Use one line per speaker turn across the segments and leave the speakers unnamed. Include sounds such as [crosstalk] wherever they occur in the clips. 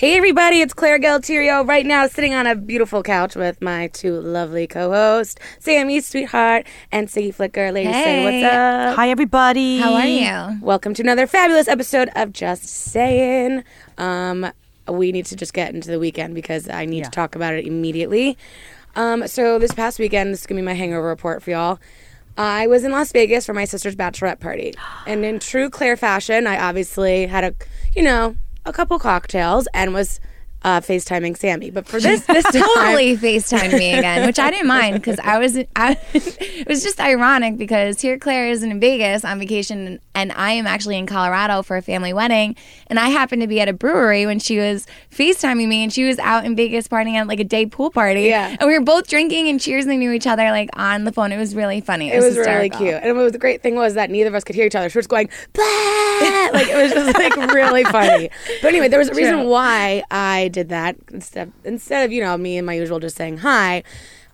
Hey everybody, it's Claire Galterio right now sitting on a beautiful couch with my two lovely co-hosts, Sammi Sweetheart and Siggy Flicker. Ladies, say what's up.
Hi, everybody.
How are you?
Welcome to another fabulous episode of Just Saying. Um, we need to just get into the weekend because I need to talk about it immediately. Um, so this past weekend, this is gonna be my hangover report for y'all. I was in Las Vegas for my sister's bachelorette party, and in true Claire fashion, I obviously had a, you know, a couple cocktails and was uh, FaceTiming Sammi. But for this, [laughs] this
Totally FaceTimed me again, which I didn't mind because I was. I, [laughs] it was just ironic because here Claire is in Vegas on vacation, and I am actually in Colorado for a family wedding, and I happened to be at a brewery when she was FaceTiming me, and she was out in Vegas partying at like a day pool party,
Yeah.
and we were both drinking and cheersing to each other like on the phone. It was really funny. It,
It was really cute. And what was the great thing was that neither of us could hear each other. She we're going, "Bah!" like it was just like really funny. [laughs] But anyway, there was a reason
True.
why I did that instead instead of, you know, me and my usual just saying hi.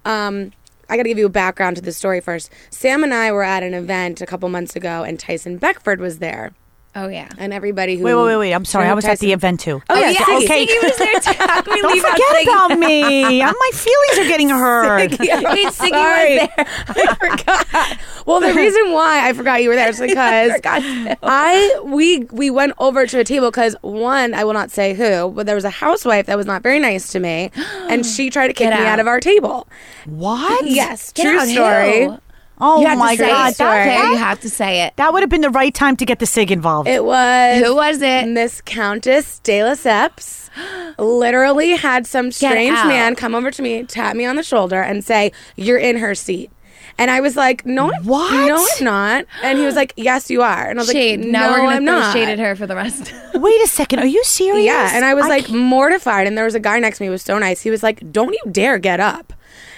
Um, I got to give you a background to the story first. Sam and I were at an event a couple months ago, and Tyson Beckford was there.
Oh yeah.
And everybody who
Wait, wait, wait, wait. I'm sorry. I was at the event too.
Oh, yeah,
yeah,
okay.
Siggy was there too. How can we
Don't
leave out
forget
Siggy?
about me. My feelings are getting hurt.
Yeah, [laughs] I'm
Wait, Siggy
sorry.
was there. [laughs]
I forgot. Well, the reason why I forgot you were there is [laughs] because
forgot.
I we we went over to a table because one I will not say who, but there was a housewife that was not very nice to me, and [gasps] she tried to kick
Get
me out
out.
of our table.
What?
Yes,
Get
true
out,
story.
who?
Oh
You
my
to
God.
it,
That,
You have to say it.
that would have been the right time to get the SIG involved.
It was
Who was it?
Miss Countess de Lesseps. [gasps] Literally had some strange man come over to me, tap me on the shoulder, and say, "You're in her seat." And I was like, "No, I'm-
What?
No, I'm not." And he was like, "Yes, you are." And I was
Shade.
like,
now
"No,
we're gonna
I'm
throw
not."
shade at her for the rest. [laughs]
Wait a second. Are you serious?
Yeah, and I was like
can't-
mortified. And there was a guy next to me who was so nice. He was like, "Don't you dare get up."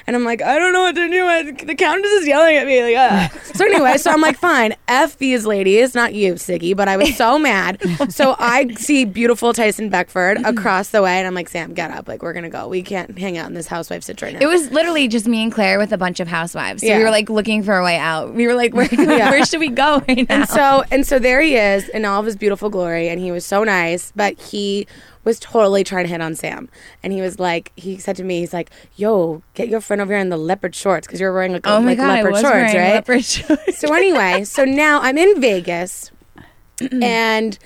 And I'm like, I don't know what to do. I- The countess is yelling at me. Like, ah. [laughs] so anyway, so I'm like, fine, f these ladies, not you, Siggy. But I was so mad. So I see beautiful Tyson Beckford across the way, and I'm like, Sam, get up. Like, we're gonna go. We can't hang out in this housewife sit right now.
it was literally just me and Claire with a bunch of housewives. So
Yeah.
we were like looking for a way out. We were like, [laughs] where,
Yeah.
where should we go right now?
And so and so there he is in all of his beautiful glory, and he was so nice, but he was totally trying to hit on Sam. And he was like, he said to me, he's like, "Yo, get your friend over here in the leopard shorts because you're wearing like,
oh my
like
god,
leopard
was
shorts, right?"
leopard shorts.
So anyway, so now I'm in Vegas, [clears throat] and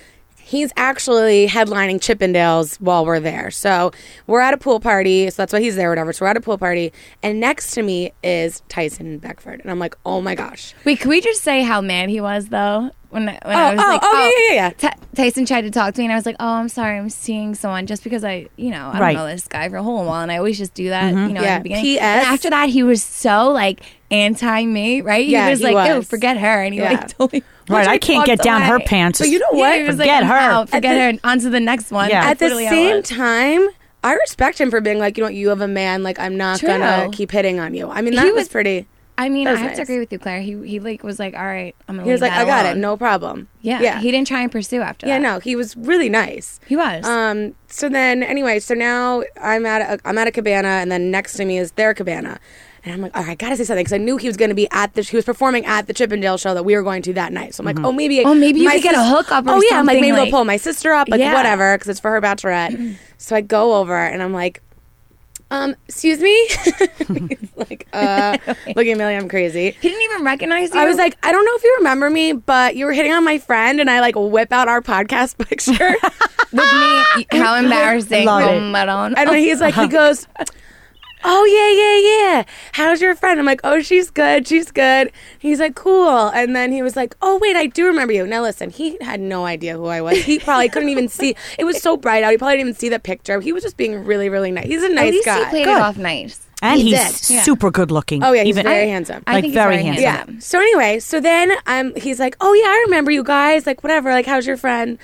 he's actually headlining Chippendales while we're there. So we're at a pool party, so that's why he's there, whatever. So we're at a pool party, and next to me is Tyson Beckford, and I'm like, oh my gosh.
Wait, can we just say how mad he was though? When, when
Oh,
I was
oh,
like,
oh, oh yeah, yeah, yeah.
Ty- Tyson tried to talk to me, and I was like, "Oh, I'm sorry, I'm seeing someone." Just because I, you know, I
Right.
don't know this guy for a whole while, and I always just do that, you know,
Mm-hmm. Yeah.
at the beginning.
PS.
And after that, he was so like anti me, right?
Yeah,
he was
he
like, "Oh, forget her," and he
Yeah.
like totally. [laughs]
right, [laughs] I can't get
walked
down her pants.
But you know
Yeah,
what?
he was like,
Forget
"I'm
her."
out, forget
the-
her, and on to the next one.
Yeah.
At
That's
the
literally how
same
was.
time, I respect him for being like, you know what, you have a man, like I'm not
True.
gonna keep hitting on you. I mean, that
He
was,
was-
pretty.
I mean, I have
nice.
to agree with you, Claire. He he like was like, "All right, I'm gonna."
He was like, I got it, no problem.
Yeah,
yeah.
he didn't try and pursue after
yeah,
that.
no, he was really nice.
he was.
Um. So then, anyway, so now I'm at a, I'm at a cabana, and then next to me is their cabana, and I'm like, all right, I gotta say something because I knew he was going to be at the he was performing at the Chippendale show that we were going to that night. So I'm like, oh, maybe
Oh, maybe you could get a hookup or
oh yeah, I'm like maybe
like-
they'll pull my sister up, like
Yeah.
whatever, because it's for her bachelorette. [clears throat] so I go over and I'm like. Um, excuse me. [laughs] He's like, uh, [laughs] looking at me like I'm crazy.
he didn't even recognize you.
I was like, I don't know if you remember me, but you were hitting on my friend, and I like whip out our podcast [laughs] picture.
with me. How embarrassing!
Love it.
own.
And he's like, he goes, Oh, yeah, yeah, yeah. How's your friend? I'm like, Oh, she's good. She's good. He's like, Cool. And then he was like, Oh, wait, I do remember you. Now, listen, he had no idea who I was. He probably couldn't even see. It was so bright out. He probably didn't even see the picture. He was just being really, really nice. He's a
At
nice
least
guy.
he played
Good.
it off nice.
and
he
he's
did.
Yeah.
super good looking.
Oh, yeah, he's
Even-
very
I-
handsome.
I
Like,
think he's
very
very
handsome.
handsome.
Yeah. So anyway, so then um, he's like, "Oh yeah, I remember you guys. Like whatever. Like how's your friend?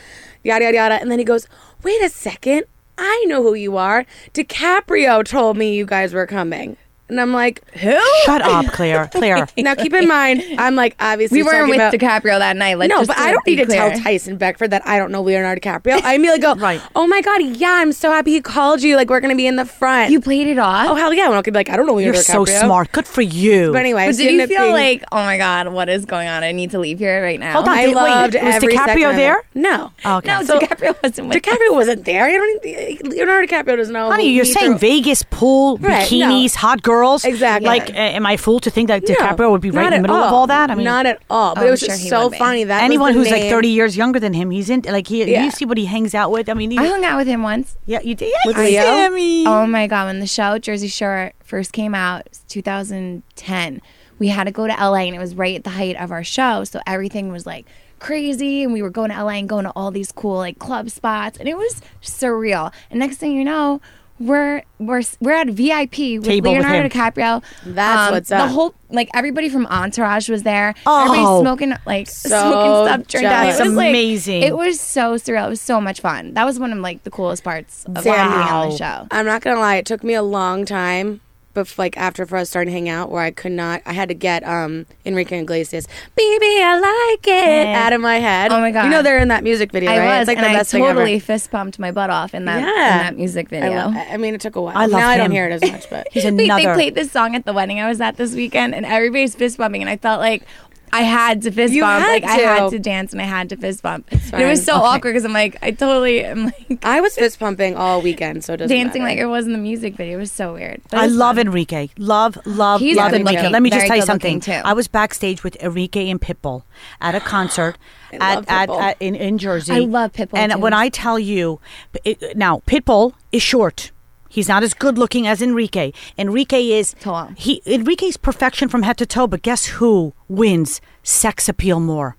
Yada yada yada." And then he goes, "Wait a second. I know who you are. DiCaprio told me you guys were coming." And I'm like,
Who?
Shut up, Claire. [laughs] Claire.
now keep in mind, I'm like obviously
We weren't with
about,
DiCaprio that night. Let's
no,
just
but I don't
be
need to
clear.
tell Tyson Beckford that I don't know Leonardo DiCaprio. I immediately go, [laughs]
Right.
Oh my god, yeah, I'm so happy he called you. Like we're gonna be in the front.
You played it off.
oh hell yeah, I'm not gonna be like I don't know
You're
Leonardo
so smart. Good for you.
But anyway,
But did you feel
being-
like, oh my god, what is going on? I need to leave here right now.
Hold on.
I
Wait,
loved
was
every
DiCaprio
second of it.
there?
No.
Oh, okay.
No,
So-
DiCaprio wasn't with.
DiCaprio wasn't there. I don't Leonardo DiCaprio doesn't know.
Honey, you're saying Vegas pool, bikinis, hot girls.
Exactly.
Like, am I fool to think that
No,
DiCaprio would be right in the
at
middle of all that? I mean,
not at all. But
Oh,
it was
sure
just so funny that
anyone
was the
who's like 30 years younger than him, he's in. Like, he,
Yeah.
you see what he hangs out with. I mean, he,
I hung out with him once.
yeah, you did.
With
Yeah,
Leo?
Sammi.
Oh my god, when the show Jersey Shore first came out, 2010. We had to go to LA and it was right at the height of our show, so everything was like crazy and we were going to LA and going to all these cool like club spots and it was surreal. And next thing you know, we're we're we're at VIP with
Table
Leonardo
him.
DiCaprio. Um,
That's what's
The whole like everybody from Entourage was there.
Oh.
Everybody smoking like smoking stuff during that. It was like-
amazing.
it was so surreal. It was so much fun. That was one of like the coolest parts of being on the show.
I'm not gonna lie. It took me a long time, but like after for us starting to hang out, where I could not. I had to get um Enrique Iglesias, "Baby, I like it"
Yeah.
out of my head.
Oh my God.
You know they're in that music video,
I
right?
was,
it's like
and
the
I
best
totally
thing ever.
fist pumped my butt off in that
Yeah.
in that music
I,
video.
lo- I mean, it took a while.
I love
now I don't hear it as much, but [laughs]
He's
Wait,
another.
they played this song at the wedding I was at this weekend, and everybody's fist bumping, and I felt like I had to fist
You
bump.
had
like I had to dance, and I had to fist bump. And it was
fine.
so awkward because I'm like, I totally am like
I was fist pumping all weekend, so it doesn't
dancing
matter.
like it was in the music video. It was so weird. But
I love
fun.
Enrique. Love, love,
He's
love Enrique.
looking.
Let me just tell you something.
too.
I was backstage with Enrique and Pitbull at a concert [gasps] at,
love
at, at in, in Jersey.
I love Pitbull,
And
too.
when I tell you, it, now Pitbull is short. He's not as good looking as Enrique. Enrique is
Tall.
He Enrique's perfection from head to toe. But guess who wins sex appeal more?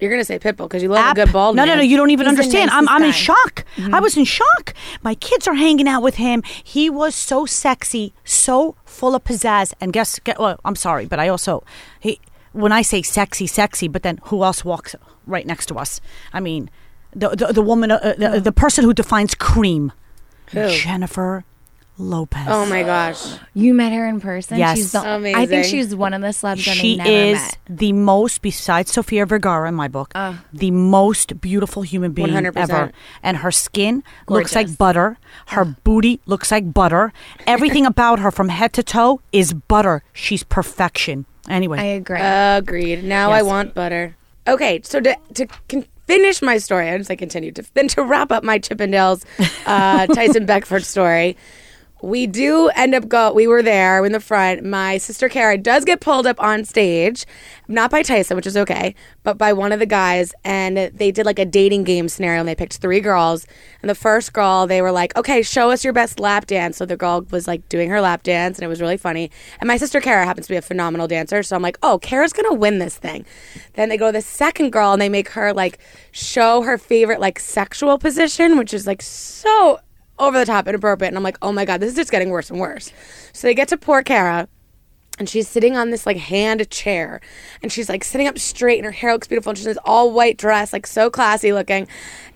You're gonna say Pitbull because you love
App-
a good bald
No,
man.
no, no. You don't even
He's
understand. I'm, I'm in
guy.
shock.
Mm-hmm.
I was in shock. My kids are hanging out with him. He was so sexy, so full of pizzazz. And guess, get, well, I'm sorry, but I also, he, when I say sexy, sexy, but then who else walks right next to us? I mean, the the, the woman, uh, the, the person who defines cream,
Who?
Jennifer Lopez.
Oh my gosh.
You met her in person.
Yes.
she's the, I think she's one of the celebs that I
She
never
is
met.
the most, besides Sofia Vergara in my book, ah. the most beautiful human being
100%.
ever. And her skin looks like butter. Her ah. booty looks like butter. Everything [laughs] about her from head to toe is butter. She's perfection. Anyway,
I agree.
Agreed. Now I want butter. Okay, so to to con- finish my story, I just I continue to then to wrap up my Chippendales uh, [laughs] Tyson Beckford story. We do end up go. We were there in the front. My sister Kara does get pulled up on stage, not by Tyson, which is okay, but by one of the guys. And they did like a dating game scenario. And they picked three girls. And the first girl, they were like, "Okay, show us your best lap dance." So the girl was like doing her lap dance, and it was really funny. And my sister Kara happens to be a phenomenal dancer, so I'm like, "Oh, Kara's gonna win this thing." Then they go to the second girl, and they make her like show her favorite like sexual position, which is like so over the top inappropriate and i'm like oh my god this is just getting worse and worse. So they get to poor kara and she's sitting on this like hand chair and she's like sitting up straight and her hair looks beautiful and she's in this all white dress like so classy looking.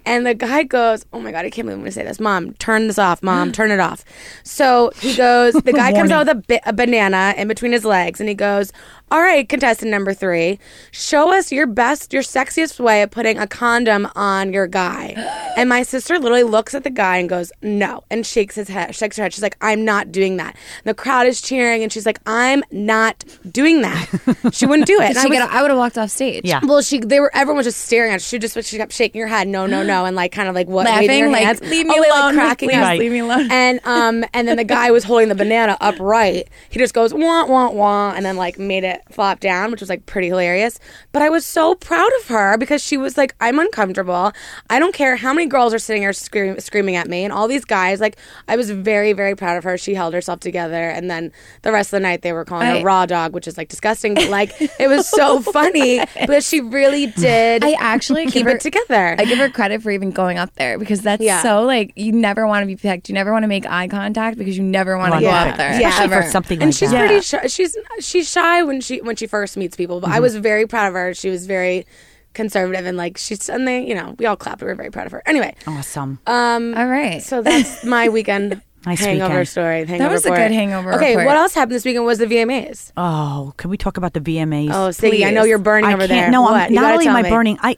And the guy goes oh my god i can't believe i'm gonna say this. Mom turn this off. Mom turn it off. So he goes the [laughs] guy comes out with a, bi- a banana in between his legs and he goes all right contestant number three show us your best your sexiest way of putting a condom on your guy [gasps] and my sister literally looks at the guy and goes no and shakes his head shakes her head she's like i'm not doing that the crowd is cheering and she's like i'm not doing that [laughs] she wouldn't do it And I was-
get, I would have walked off stage.
Yeah.
well, she they were everyone was just staring at her. She just she kept shaking her head, no, no, no, and like kind of like what
Laughing,
waving
like,
hands.
"Leave me
Oh, wait, like,
alone,
cracking
please.
Right.
leave me alone. [laughs]
And um and then the guy was holding the banana upright. He just goes wah wah wah, and then like made it flop down, which was like pretty hilarious. But I was so proud of her because she was like, I'm uncomfortable. I don't care how many girls are sitting here screaming screaming at me, and all these guys. Like I was very very proud of her. She held herself together, and then the rest of the night they were calling
I-
her raw dog, which is like disgusting. But like it was so [laughs] funny because she really did.
I actually
keep
her,
it together.
I give her credit for even going up there because that's
Yeah.
so like you never want to be picked. You never want to make eye contact because you never want to go
Yeah.
up there.
Yeah.
especially
ever.
for something
and
like
she's
that.
pretty shy. She's she's shy when she when she first meets people, but I
Mm-hmm.
was very proud of her. She was very conservative and like she's and they you know we all clapped. We were very proud of her. Anyway,
Awesome.
um,
All right.
so that's my weekend [laughs]
Nice
hangover
weekend.
story. Hangover that
was a good hangover
Okay,
report.
what else happened this weekend was the VMAs.
Oh, can we talk about the VMAs?
Oh, Siggy, I know you're burning
I
over there.
No,
what?
I'm, not only am I burning. I,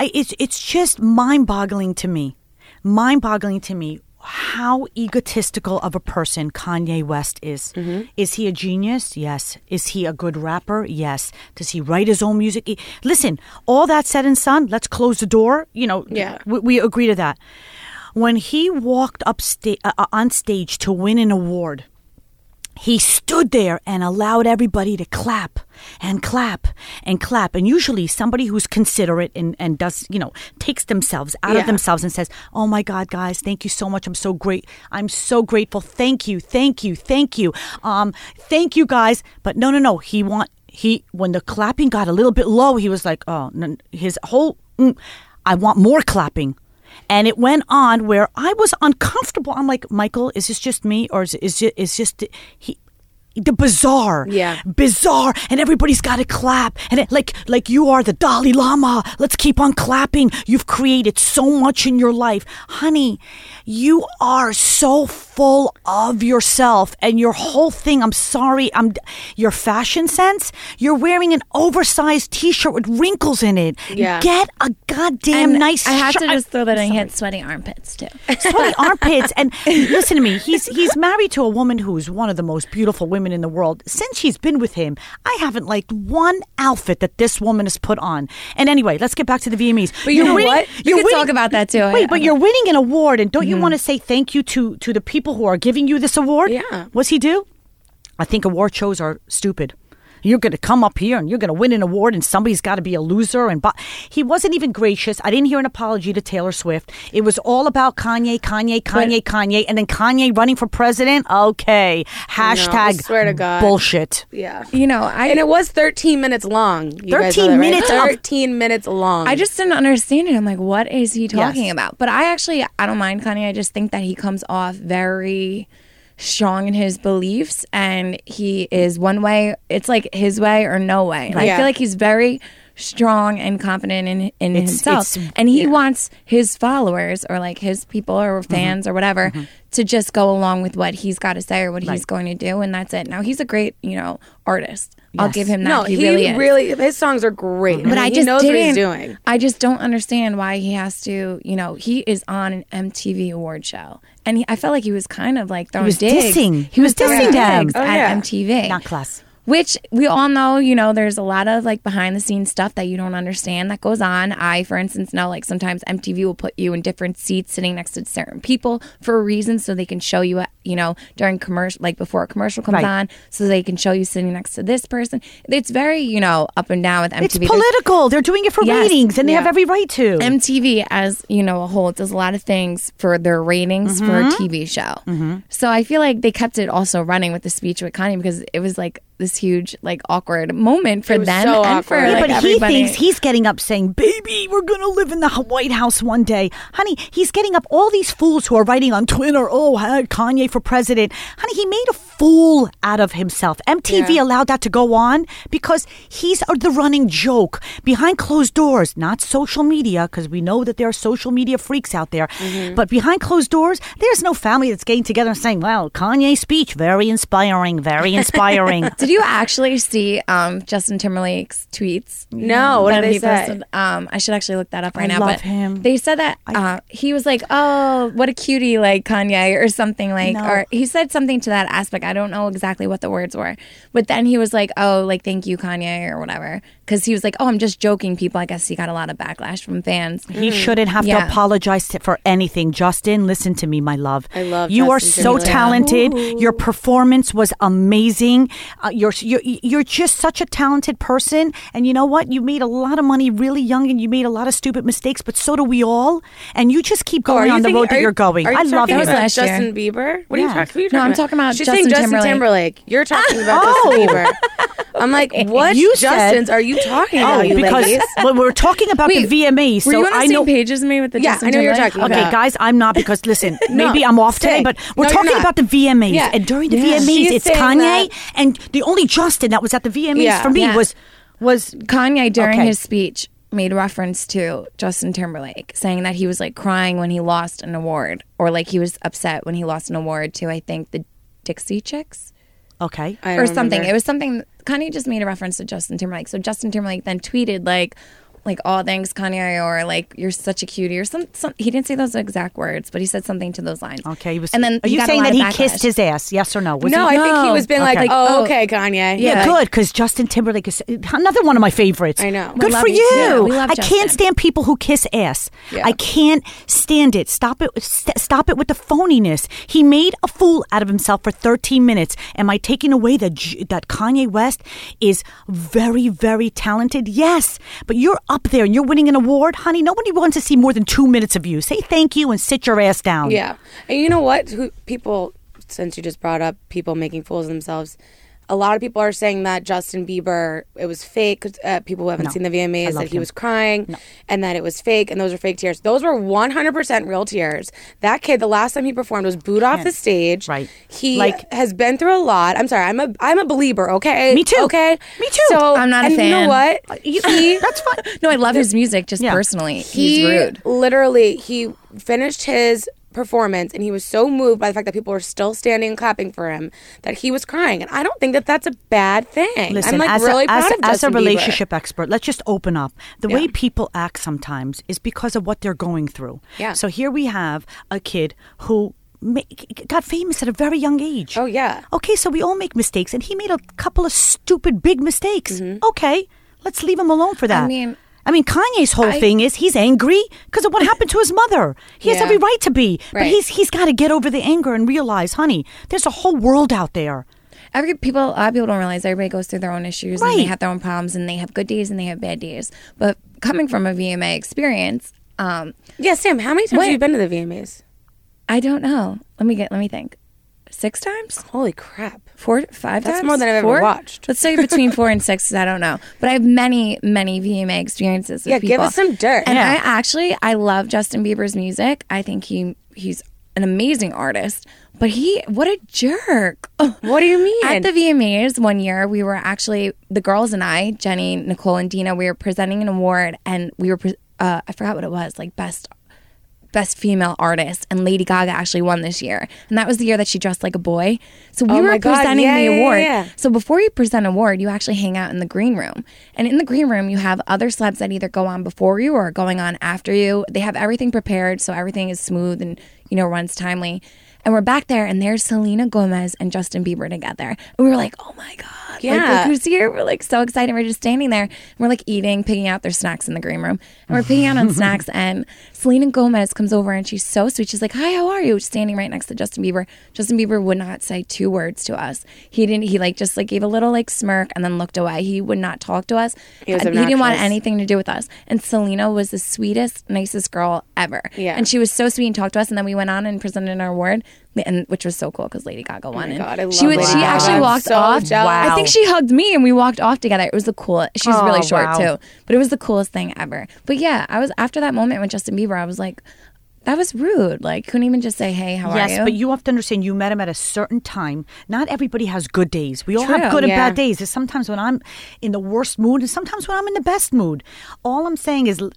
I, it's it's just mind-boggling to me, mind-boggling to me how egotistical of a person Kanye West is.
Mm-hmm.
Is he a genius? Yes. Is he a good rapper? Yes. Does he write his own music? He- Listen, all that said and done, let's close the door. You know,
Yeah.
we, we agree to that. When he walked up sta- uh, on stage to win an award, he stood there and allowed everybody to clap and clap and clap. And usually somebody who's considerate and, and does, you know, takes themselves out
Yeah.
of themselves and says, Oh my God, guys, thank you so much. I'm so great. I'm so grateful. Thank you. Thank you. Thank you. Um, thank you guys. But no, no, no. He want, he, when the clapping got a little bit low, he was like, Oh, his whole, mm, I want more clapping. And it went on where I was uncomfortable. I'm like, Michael, is this just me, or is is it, is just he? The bizarre,
Yeah.
bizarre, and everybody's got to clap, and it, like like you are the Dalai Lama. Let's keep on clapping. You've created so much in your life, honey. You are so full of yourself and your whole thing. I'm sorry, I'm your fashion sense. You're wearing an oversized T-shirt with wrinkles in it.
Yeah.
Get a goddamn
And
nice.
I have to just throw that in. He had sweaty armpits too.
sweaty [laughs] armpits. And [laughs] listen to me, he's he's married to a woman who's one of the most beautiful women in the world. Since she's been with him, I haven't liked one outfit that this woman has put on. And anyway, let's get back to the VMAs.
But you know what?
We could talk about that, too.
Wait, but you're winning an award, and don't you want to say thank you to to the people who are giving you this award?
Yeah.
What's he do? I think award shows are stupid. You're going to come up here and you're going to win an award, and somebody's got to be a loser. And but he wasn't even gracious. I didn't hear an apology to Taylor Swift. It was all about Kanye, Kanye, Kanye, Kanye, and then Kanye running for president. Okay, hashtag
swear to God.
bullshit.
Yeah.
You know, I
And it was 13 minutes long. You guys
13
that, right?
minutes of-
13 minutes long.
I just didn't understand it. I'm like, what is he talking
Yes.
about? But I actually, I don't mind Kanye. I just think that he comes off very strong in his beliefs and he is one way. It's like his way or no way. And i feel like he's very strong and confident in in
It's-
himself.
it's-
and he wants his followers or like his people or
Mm-hmm.
fans or whatever to just go along with what he's got to say or what he's going to do and that's it. Now he's a great you know artist. I'll give him that.
No,
he,
he,
really
really, his songs are great.
but
I,
I just
he knows
didn't,
what he's doing.
I just don't understand why he has to. You know, he is on an MTV award show, and he, I felt like he was kind of like throwing he
was
digs.
dissing. He was
throwing
dissing
digs
Oh,
at
yeah.
MTV.
Not class.
Which we all know, you know, there's a lot of like behind the scenes stuff that you don't understand that goes on. I, for instance, know like sometimes MTV will put you in different seats sitting next to certain people for a reason so they can show you, you know, during commercial, like before a commercial comes
Right.
on, so they can show you sitting next to this person. It's very, you know, up and down with MTV.
It's
There's-
political. They're doing it for
Yes.
ratings, and they have every right to.
MTV, as you know, a whole does a lot of things for their ratings for
Mm-hmm.
a TV show. So I feel like they kept it also running with the speech with Kanye because it was like this huge, like awkward moment for them
so
and for
awkward.
Yeah,
like
but
everybody.
he thinks he's getting up saying, "Baby, we're gonna live in the White House one day, honey." He's getting up. All these fools who are writing on Twitter, "Oh, hey, Kanye for president," honey. He made a fool out of himself. MTV
Yeah.
allowed that to go on because he's the running joke behind closed doors, not social media, because we know that there are social media freaks out there.
Mm-hmm.
But behind closed doors, there's no family that's getting together and saying, "Well, Kanye's speech very inspiring, very inspiring." [laughs]
Did you actually see um, Justin Timberlake's tweets?
No, what did they
he
say?
Um, I should actually look that up right
I
now.
love
but
him.
They said that uh, he was like, "Oh, what a cutie!" Like Kanye or something like,
No.
or he said something to that aspect. I don't know exactly what the words were, but then he was like, "Oh, like thank you, Kanye," or whatever, because he was like, "Oh, I'm just joking." People, I guess he got a lot of backlash from fans.
He shouldn't have
Yeah.
to apologize to, for anything. Justin, listen to me, my love.
I love
you. are so
Timberlake.
talented. Your performance was amazing. Uh, you're, you're you're just such a talented person. And you know what? You made a lot of money really young, and you made a lot of stupid mistakes. But so do we all. And you just keep
Oh,
going
you
on the
thinking-
road that
are you-
you're going.
Are you
I love
talking
it.
was
about
last year.
Justin Bieber? What are you talking? about? are you
No, I'm talking about
She's
Justin
saying Justin
Timberlake.
Timberlake. You're talking ah, about
Oh.
Justin Bieber. I'm like, [laughs] what
You said-
Justins are you talking about?
Oh,
you
because
ladies? [laughs]
well, we're talking about
Wait,
the VMAs.
Were you on the
I
same
know.
page as me with the
Yeah,
Justin
I know you're talking
Okay,
about-
guys, I'm not because listen, [laughs]
No,
maybe I'm off today, but we're
No,
talking about the VMAs,
Yeah.
and during the
Yeah.
VMAs,
She's
it's Kanye,
that-
and the only Justin that was at the VMAs for me was was
Kanye during
Okay.
his speech made reference to Justin Timberlake, saying that he was like crying when he lost an award, or like he was upset when he lost an award to I think the Dixie Chicks
Okay.
Or something.
remember.
It was something. Kanye just made a reference to Justin Timberlake. So Justin Timberlake then tweeted like, like all thanks Kanye or like you're such a cutie or some. some he didn't say those exact words, but he said something to those lines.
Okay. He was.
And then
are
he
you
got
saying that
of
he kissed his ass? Yes or no? Was
no,
he-
I think he was been like,
Okay.
oh,
Oh.
okay, Kanye.
Yeah,
like-
good because Justin Timberlake is another one of my favorites.
I know.
We
Good
love
for
you
you.
Yeah, we love
I
Justin.
can't stand people who kiss ass.
Yeah.
I can't stand it. Stop it. st- Stop it with the phoniness. He made a fool out of himself for 13 minutes. Am I taking away that that Kanye West is very very talented? Yes, but you're up there and you're winning an award, honey. Nobody wants to see more than two minutes of you. Say thank you and sit your ass down.
Yeah. And you know what? People, since you just brought up people making fools of themselves, a lot of people are saying that Justin Bieber, it was fake. Uh, people who haven't
No.
seen the VMAs,
love
that he
him.
was crying and that it was fake, and those are fake tears. Those were 100% real tears. That kid, the last time he performed, was booed off the stage.
Right.
He
Like-
has been through a lot. I'm sorry. I'm a I'm a believer. Okay.
Me too.
Okay.
Me too.
So
I'm not a
and You know what?
You-
He [laughs]
that's fine.
No, I love his music just
Yeah.
personally.
he
He's rude.
literally he finished his performance and he was so moved by the fact that people were still standing and clapping for him that he was crying and i don't think that that's a bad thing
Listen,
i'm like
as,
really
a,
proud
as,
of
as a
Justin Bieber.
relationship expert, let's just open up. The way people act sometimes is because of what they're going through.
Yeah.
So here we have a kid who got famous at a very young age.
oh yeah
Okay, so we all make mistakes, and he made a couple of stupid big mistakes.
Mm-hmm.
Okay, let's leave him alone for that.
I mean-
I mean, Kanye's whole
I-
thing is he's angry because of what happened to his mother. He has every right to be, but
Right.
he's he's got to get over the anger and realize, honey, there's a whole world out there.
Every people, a lot of people don't realize everybody goes through their own issues and they have their own problems and they have good days and they have bad days. But coming from a VMA experience, um,
yeah sam how many times
What?
have you been to the vmas
I don't know. Let me get. Let me think. Six times.
holy crap
Four, five
That's
times?
more than I've ever watched.
Let's say between four and six. I don't know. But I have many, many VMA experiences. With
Yeah, give us some dirt.
And
Yeah.
I actually, I love Justin Bieber's music. I think he he's an amazing artist. But he, what a jerk! [laughs]
what do you mean
At the VMAs one year, we were actually the girls and I, Jenny, Nicole, and Dina. We were presenting an award, and we were uh, I forgot what it was, like best best female artist, and Lady Gaga actually won this year, and that was the year that she dressed like a boy. So we
Oh
were presenting
yeah,
the
yeah,
award.
yeah.
So before you present an award, you actually hang out in the green room, and in the green room you have other celebs that either go on before you or going on after you. They have everything prepared, so everything is smooth and you know runs timely. And we're back there, and there's Selena Gomez and Justin Bieber together. And we were like, oh my God. Like,
Yeah.
look who's here. We're like so excited. We're just standing there. We're like eating, picking out their snacks in the green room. And we're picking out on [laughs] snacks. And Selena Gomez comes over and she's so sweet. She's like, hi, how are you? Standing right next to Justin Bieber. Justin Bieber would not say two words to us. He didn't, he like just like gave a little like smirk and then looked away. He would not talk to us.
He was
he didn't want anything to do with us. And Selena was the sweetest, nicest girl ever.
Yeah.
And she was so sweet and talked to us. And then we went on and presented our award. And which was so cool because Lady Gaga won.
Oh my God, I
she
love
was,
Lady
she
Gaga.
actually walked
so
off.
jealous.
I think she hugged me and we walked off together. It was the coolest. She's
Oh,
really short
wow.
too, but it was the coolest thing ever. But yeah, I was after that moment with Justin Bieber. I was like, that was rude. Like, couldn't even just say, "Hey, how
yes,
are you?"
Yes, but you have to understand you met him at a certain time. Not everybody has good days. We all
True,
have good and bad days. There's sometimes when I'm in the worst mood and sometimes when I'm in the best mood. All I'm saying is l-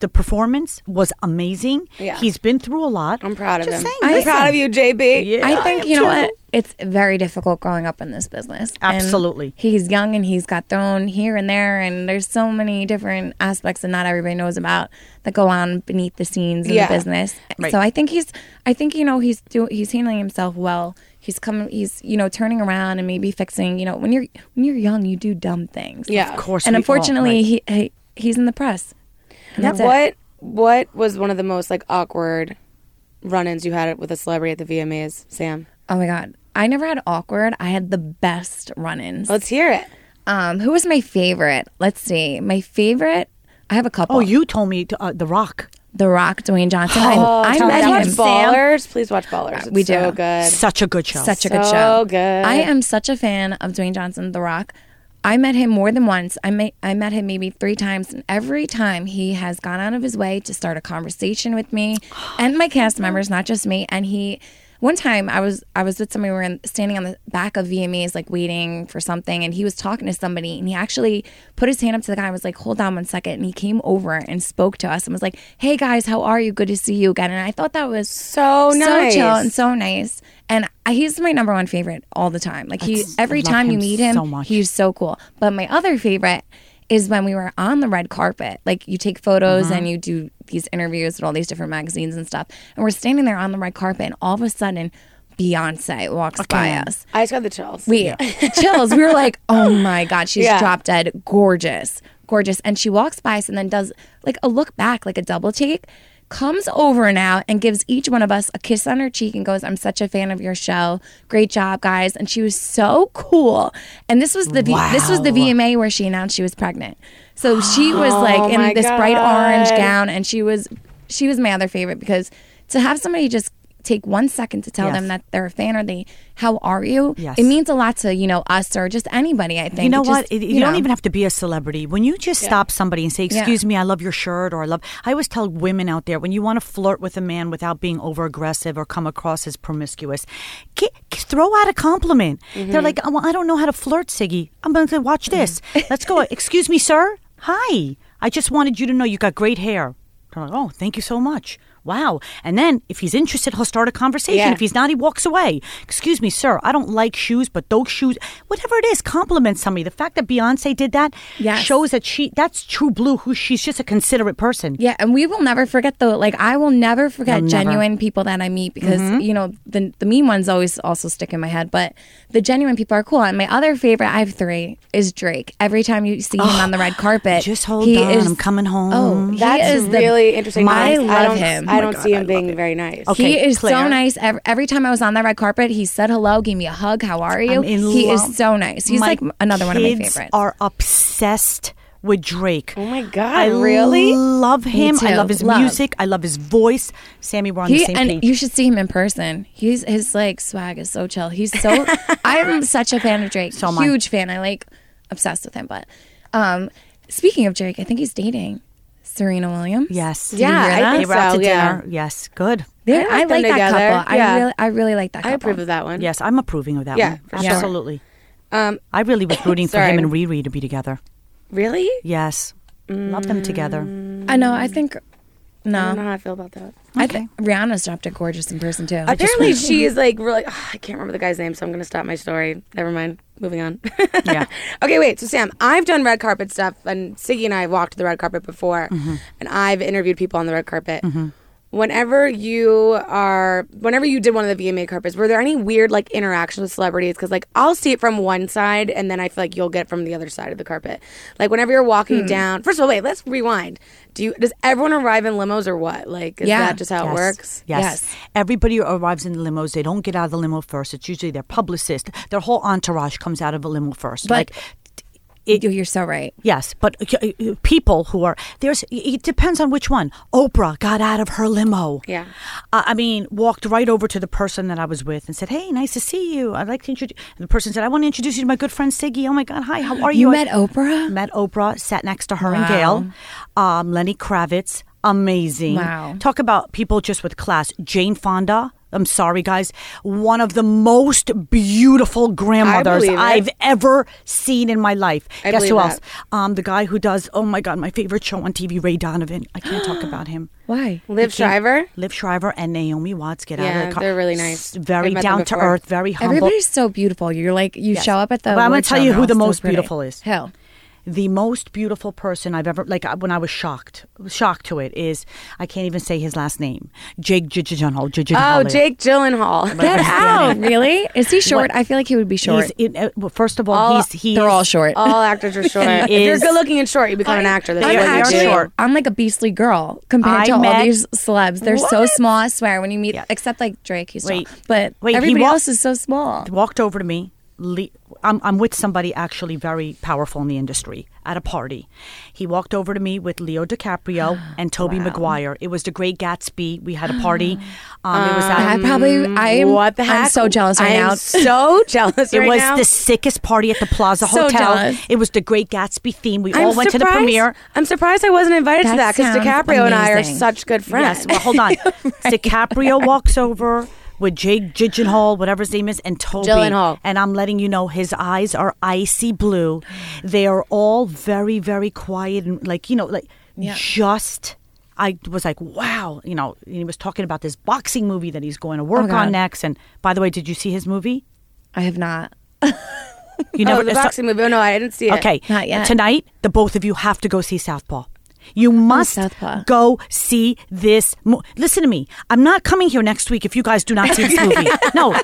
the performance was amazing.
Yeah.
He's been through a lot.
i'm proud of
Just
him
saying,
i'm
listen.
proud of you jb
Yeah.
I think
am
you know
too.
what? It's very difficult growing up in this business. And
Absolutely.
he's young and he's got thrown here and there, and there's so many different aspects that not everybody knows about that go on beneath the scenes in
Yeah.
the business.
Right.
So I think he's, I think you know he's do he's handling himself well. He's coming, he's you know turning around and maybe fixing. You know when you're when you're young, you do dumb things.
yeah
Of course.
and
we
unfortunately,
right.
he, he he's in the press. And that's it.
what what was one of the most like awkward run-ins you had with a celebrity at the vmas sam
Oh my god, I never had awkward. I had the best run-ins.
let's hear it
Um, who was my favorite? Let's see. My favorite. I have a couple.
Oh, you told me to, uh, The Rock.
The Rock, Dwayne Johnson. I, I
tell me
met
that
watch
him.
one.
ballers please watch ballers it's
we do.
so good
Such a good show.
Such a good
So
show.
good.
I am such a fan of Dwayne Johnson, The Rock. I met him more than once. I met I met him maybe three times, and every time he has gone out of his way to start a conversation with me [gasps] and my cast oh members, not just me. And he one time I was I was with somebody we were in, standing on the back of VMAs like waiting for something and he was talking to somebody and he actually put his hand up to the guy and was like hold on one second and he came over and spoke to us and was like hey guys how are you? Good to see you again. And I thought that was
So nice.
so chill and so nice. And I, he's my number one favorite all the time. Like he
That's-
every time you meet him
so
he's so cool. But my other favorite is when we were on the red carpet. Like you take photos
Mm-hmm.
and you do these interviews with all these different magazines and stuff. And we're standing there on the red carpet and all of a sudden Beyonce walks by us.
I just got the chills.
We [laughs] chills. We were like, oh [laughs] my God, she's
Yeah.
drop dead gorgeous. Gorgeous. And she walks by us and then does like a look back, like a double take, comes over now and gives each one of us a kiss on her cheek and goes, I'm such a fan of your show. Great job, guys. And she was so cool. And this was the v- this was the VMA where she announced she was pregnant. So she was
Oh
like in this bright orange gown and she was she was my other favorite because to have somebody just take one second to tell
Yes.
them that they're a fan or they how are you
Yes.
it means a lot to you know us or just anybody i think
You know
It
what?
just,
It- you, don't even have to be a celebrity. When you just stop somebody and say, "Excuse me, I love your shirt," or "I love," I always tell women out there when you want to flirt with a man without being over aggressive or come across as promiscuous, get, throw out a compliment.
Mm-hmm.
They're like, oh, well, "I don't know how to flirt, Siggy." I'm going to watch this. Let's go. [laughs] Excuse me, sir. Hi. I just wanted you to know you got great hair. They're like, oh, thank you so much. Wow. And then if he's interested, he'll start a conversation.
Yeah.
If he's not, he walks away. Excuse me, sir. I don't like shoes, but those shoes, whatever it is, compliment somebody. The fact that Beyonce did that
Yes.
shows that she that's true blue, who she's just a considerate person.
yeah and we will never forget though like i will never forget
You'll never.
genuine people that i meet because
Mm-hmm.
you know the, the mean ones always also stick in my head but the genuine people are cool and my other favorite i have three is drake every time you see him on the red carpet
Just hold
he
on,
is-
I'm coming home.
oh
That's
is the-
really interesting.
I
I
love
don't,
him.
I
Oh my
don't
God,
see him
love
being
it.
very nice.
Okay.
he is
Claire.
so nice. Every, every time I was on that red carpet, he said hello, gave me a hug. How are you?
I'm in
he
love.
is so nice. He's
My
like another one of my
kids
favorites.
Are obsessed with Drake.
Oh my God,
I
really?
love him. I love his
Love.
music. I love his voice. Sammi, we're on the
He,
same
and
page.
you should see him in person. He's his like swag is so chill. He's so. [laughs] I'm such a fan of Drake.
So am I.
huge fan. I like obsessed with him. But um, speaking of Drake, I think he's dating Serena Williams.
yes.
Yeah,
hear
I
that?
They
think
were out
so.
to
Yeah.
dinner. Yes. Good.
They're-
I
I
like
like, that
together.
couple.
Yeah.
I really, I really like that.
I approve of that one.
Yes, I'm approving of that
Yeah,
one.
for sure.
Absolutely.
Um,
I really was rooting for him and Riri to be together.
really?
Yes. Love them together.
I know. I think No.
I don't know how I feel about that.
I think Rihanna's dropped it gorgeous in person too.
Apparently, she is like really. I can't remember the guy's name, so I'm going to stop my story. Never mind. Moving on.
Yeah. [laughs]
okay, wait. So Sam, I've done red carpet stuff, and Siggy and I have walked the red carpet before,
Mm-hmm.
and I've interviewed people on the red carpet. Whenever you are, whenever you did one of the VMA carpets, were there any weird like interactions with celebrities? Because like I'll see it from one side, and then I feel like you'll get from the other side of the carpet. Like whenever you're
Hmm.
walking down. First of all, wait. Let's rewind. Do you? Does everyone arrive in limos or what? Like, is
Yeah.
that just how it works?
Yes.
Yes.
Everybody arrives in limos. They don't get out of the limo first. It's usually their publicist. Their whole entourage comes out of a limo first.
But-
like,
You- You're so right.
yes, but uh, people who are there's it depends on which one. Oprah got out of her limo.
Yeah.
Uh, I mean, walked right over to the person that I was with and said, "Hey, nice to see you. I'd like to introduce." And the person said, "I want to introduce you to my good friend Siggy. Oh my God, hi, how are you?"
You
I-
met Oprah?
Met Oprah. Sat next to her and
Wow.
Gayle. Um, Lenny Kravitz, amazing.
Wow.
Talk about people just with class. Jane Fonda. I'm sorry, guys. One of the most beautiful grandmothers. I've ever seen in my life.
I
Guess who
that.
else? Um, the guy who does. Oh my God, my favorite show on TV, Ray Donovan. I can't talk about him. [gasps]
Why?
Liev Schreiber.
Liev Schreiber and Naomi Watts get out of the car.
they're really nice.
Very
I've met them
down to earth, very humble.
Everybody's so beautiful. You're like you
Yes.
show up at the.
But I'm gonna tell you who the
all so
most beautiful is.
Hell.
The most beautiful person I've ever like when I was shocked, shocked to it is I can't even say his last name. Jake Gyllenhaal.
Oh, Jake Gyllenhaal.
Get out! Really? Is he short?
What?
I feel like he would be short.
He's in, uh, well, first of all,
All-
he's he's
They're all short. [laughs]
All actors are short. if you're good looking and short, you become an actor. That's
They
what
are
you
actually,
short.
I'm like a beastly girl compared
I
to all these celebs. They're so small. I swear. When you meet,
Yeah.
except like Drake, he's
Wait.
tall. But
Wait, he
everybody else is so small.
walked over to me. Le- I'm, I'm with somebody actually very powerful in the industry at a party. He walked over to me with Leo DiCaprio [gasps] and Tobey Maguire. It was the Great Gatsby. We had a party. [gasps] Um, it was
I probably. I'm.
what the heck?
I'm so jealous right
I
now.
am so [laughs] jealous
it
right
was
now.
the sickest party at the Plaza
So
Hotel.
jealous.
It was the Great Gatsby theme. We
I'm
all went to the premiere.
I'm surprised I wasn't invited to that
That
because DiCaprio and I are such good friends.
Yes. Well, hold on. [laughs] DiCaprio walks over. With Jake Gyllenhaal, whatever his name is, and Tobey.
Gyllenhaal.
And I'm letting you know his eyes are icy blue. They are all very, very quiet and like you know, like
Yeah.
just. I was like, wow, you know. and He was talking about this boxing movie that he's going to work
Oh,
on next. And by the way, did you see his movie?
I have not.
You [laughs]
Oh, the
so-
boxing movie. Oh no, I didn't see it.
Okay.
Not yet.
Tonight, the both of you have to go see Southpaw. You must go see this. Mo- Listen to me. I'm not coming here next week if you guys do not see this movie. [laughs] no,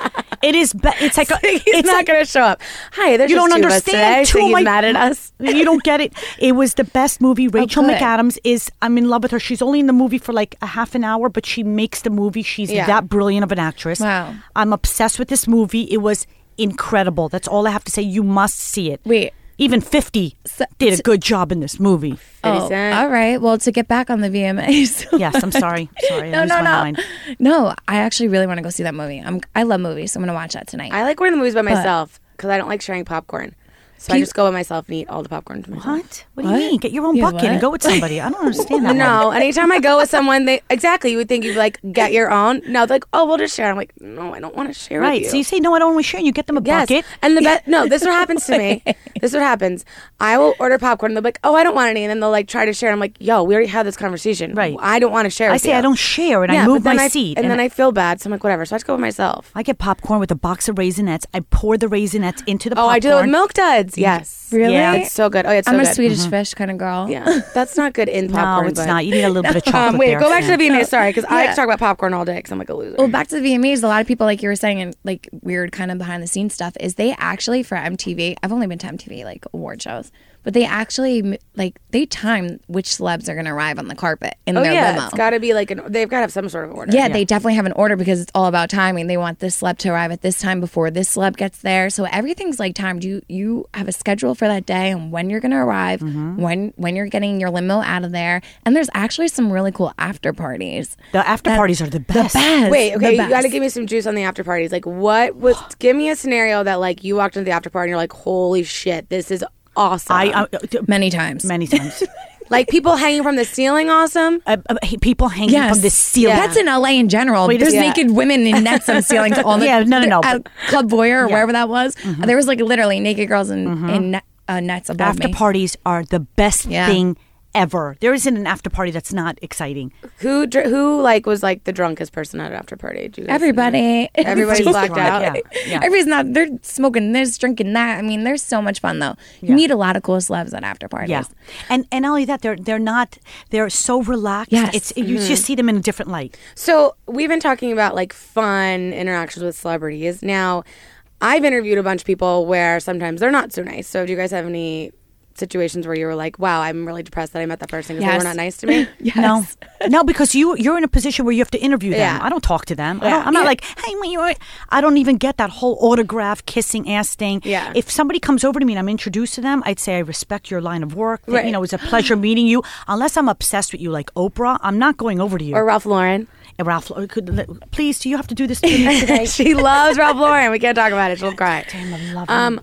it is. Be- it's like a, [laughs]
He's
it's
not
like
going to show up. Hi, there's
you don't
two of us
understand. Two
so
my-
mad at us.
You don't get it. [laughs] It was the best movie. Oh, Rachel
good.
McAdams is. I'm in love with her. She's only in the movie for like a half an hour, but she makes the movie. She's
Yeah.
that brilliant of an actress.
Wow.
I'm obsessed with this movie. It was incredible. That's all I have to say. You must see it.
Wait.
Even 50 did a good job in this movie.
Oh,
Cent.
all right. Well, to get back on the VMAs. [laughs]
Yes, I'm sorry. [laughs] Sorry, I
no,
lose
no,
my
no,
mind.
no. I actually really want to go see that movie. I'm. I love movies, so I'm gonna watch that tonight.
I like going to the movies by myself because I don't like sharing popcorn. So I
Keep-
just go by myself and eat all the popcorn to myself.
What? What do
What?
you mean? Get your own
Yeah,
bucket and
what?
go with somebody. I don't understand [laughs] that. one.
No, anytime I go with [laughs] someone, they exactly you would think you'd like get your own. No, they're like, oh, we'll just share. I'm like, no, I don't want to share.
Right.
with you.
So you say no, I don't want to share. And You get them a
Yes.
bucket.
And the best, no, this is what [laughs] happens to me. This is what happens. I will order popcorn. And they'll be like, oh, I don't want any. And then they'll like try to share. I'm like, yo, we already had this conversation.
Right.
I don't want to share.
I
with
say
you.
I don't share, and
Yeah,
I
but
move
then
my
I-
seat,
and, then I feel bad. So I'm like, whatever. So I just go with myself.
I get popcorn with a box of Raisinets. I pour the Raisinets into the
Oh,
popcorn.
I do that with milk duds. Yes.
Really?
Yeah,
It's so good. Oh, yeah, it's so
I'm a
good.
Swedish fish kind of girl.
Yeah, [laughs] that's not good in popcorn.
No,
popcorn.
it's
but-
not. You need a little bit of [laughs] chocolate
Um, wait,
there.
go back to the [laughs] VMAs. Sorry, because I
Yeah.
talk about popcorn all day because I'm like a loser.
Well, back to the VMAs, a lot of people, like you were saying, and like weird kind of behind the scenes stuff, is they actually for MTV. I've only been to MTV like award shows, but they actually like they time which celebs are going to arrive on the carpet in
oh
their
yeah,
limo.
it's got to be like an. They've got to have some sort of order.
yeah, they definitely have an order because it's all about timing. They want this celeb to arrive at this time before this celeb gets there. So everything's like timed. You you have a schedule for that day and when you're going to arrive,
Mm-hmm.
when when you're getting your limo out of there. And there's actually some really cool after parties.
The after
That-
parties are the best.
best.
Wait,
the
okay, you got to give me some juice on the after parties. Like, what was? [gasps] give me a scenario that like you walked into the after party and you're like, holy shit, this is awesome.
I, I
many times.
many times. [laughs]
like people hanging from the ceiling, awesome.
uh, uh, people hanging
Yes.
from the ceiling.
That's in LA in general.
Wait
There's
second.
naked women in nets on ceilings all the [laughs]
Yeah, no, no, no,
At Club Voyeur or wherever that was. There was like literally naked girls in, in uh, nets above
after
me.
parties are the best
Yeah.
thing ever. There isn't an after party that's not exciting.
Who dr- who like was like the drunkest person at an after party? Do you guys
Everybody. [laughs]
Everybody's blacked
drunk,
out.
yeah. [laughs] Yeah.
Everybody's not, they're smoking this, drinking that. I mean, there's so much fun though. You meet a lot of cool celebs at after parties.
Yeah, and and not only that, they're they're not. They're so relaxed.
Yes.
it's you mm-hmm. just see them in a different light.
So we've been talking about like fun interactions with celebrities. Now, I've interviewed a bunch of people where sometimes they're not so nice. So do you guys have any situations where you were like, "Wow, I'm really depressed that I met that person because they were not nice to me"? [laughs]
Yes.
No, no, because you you're in a position where you have to interview them.
Yeah.
I don't talk to them. I
Yeah.
don't, I'm not
Yeah.
like, hey, when you I don't even get that whole autograph kissing ass thing.
Yeah.
If somebody comes over to me and I'm introduced to them, I'd say I respect your line of work. that,
Right.
You know, it's a pleasure meeting you. Unless I'm obsessed with you, like Oprah, I'm not going over to you.
Or Ralph Lauren.
And Ralph, uh, could, please, do you have to do this to me [laughs] today?
she loves Ralph Lauren. We can't talk about it. She'll cry.
Damn, I love
Um,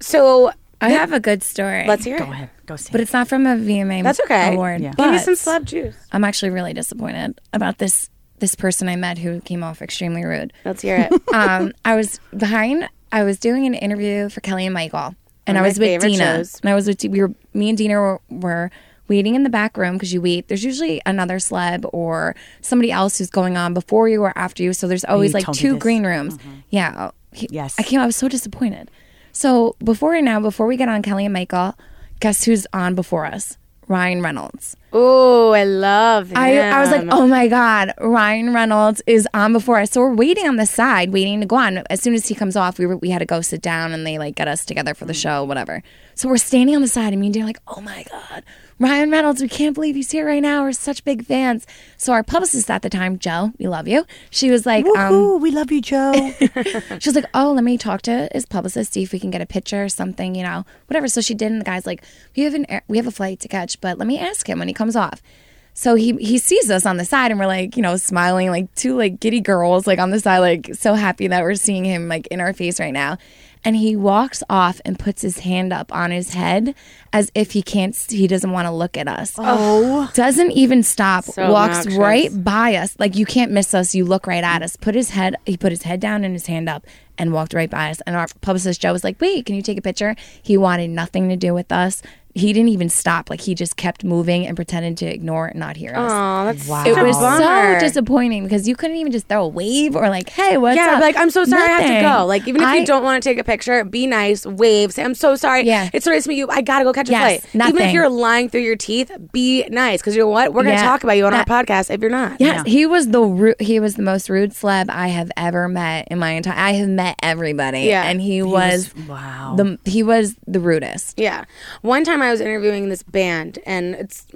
so
I have a good story.
let's hear it.
Go ahead, go see.
But it's not from a VMA
That's okay.
award.
Yeah.
Give me some celeb juice.
I'm actually really disappointed about this this person I met who came off extremely rude.
Let's hear it. [laughs]
um, I was behind. I was doing an interview for Kelly and Michael, and I was with
favorite
Dina.
shows.
And I was with we were me and Dina were, were waiting in the back room because you wait. There's usually another celeb or somebody else who's going on before you or after you. So there's always
you
like two green rooms. Yeah. He-
Yes.
I came. I was so disappointed. So before right now, before we get on Kelly and Michael, guess who's on before us? Ryan Reynolds.
Oh, I love him.
I, I was like, oh my God, Ryan Reynolds is on before us. So we're waiting on the side, waiting to go on. As soon as he comes off, we were, we had to go sit down and they like get us together for the mm. show, whatever. So we're standing on the side and me and Dana are like, oh my God, Ryan Reynolds, we can't believe he's here right now. We're such big fans. So our publicist at the time, Joe, we love you. She was like, um,
Woohoo, we love you, Joe. [laughs]
she was like, "Oh, let me talk to his publicist, see if we can get a picture or something, you know, whatever." So she did, and the guy's like, "We have an air- we have a flight to catch, but let me ask him when he comes off." so he he sees us on the side and we're like, you know, smiling like two like giddy girls like on the side, like so happy that we're seeing him like in our face right now. And he walks off and puts his hand up on his head as if he can't, he doesn't want to look at us.
Oh. oh.
Doesn't even stop.
So
walks
obnoxious.
right by us. Like you can't miss us. You look right at us. Put his head, he put his head down and his hand up and walked right by us. And our publicist Joe was like, wait, can you take a picture? He wanted nothing to do with us. He didn't even stop. Like he just kept moving and pretended to ignore and not hear us.
Oh, that's
Wow.
It
such a
was so disappointing because you couldn't even just throw a wave or like, "Hey, what's
yeah,
up?"
like I'm so sorry I have to go. Like even if
I-
you don't want to take a picture, be nice, wave, say I'm so sorry.
Yeah.
it's so nice to meet you. I gotta go catch a
Yes,
flight. Even if you're lying through your teeth, be nice because you know what? We're gonna
Yeah.
talk about you on
That-
our podcast if you're not.
Yes, he was the ru- he was the most rude celeb I have ever met in my entire. I have met everybody,
Yeah.
and he,
was-
was,
wow.
the he was the rudest.
Yeah. One time I was interviewing this band and it's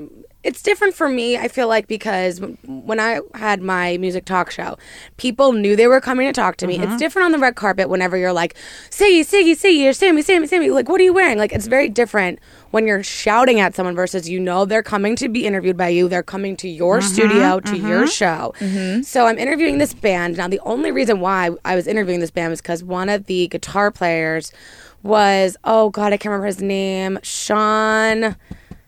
it's different for me, I feel like because when I had my music talk show, people knew they were coming to talk to me. It's mm-hmm. different on the red carpet whenever you're like, Siggy, Siggy, Siggy, or Sammi, Sammi, Sammi. Like, what are you wearing? Like, it's very different when you're shouting at someone versus you know they're coming to be interviewed by you. They're coming to your mm-hmm, studio, to mm-hmm. your show. So I'm interviewing this band. Now, the only reason why I was interviewing this band was because one of the guitar players was, oh God, I can't remember his name. Shaun.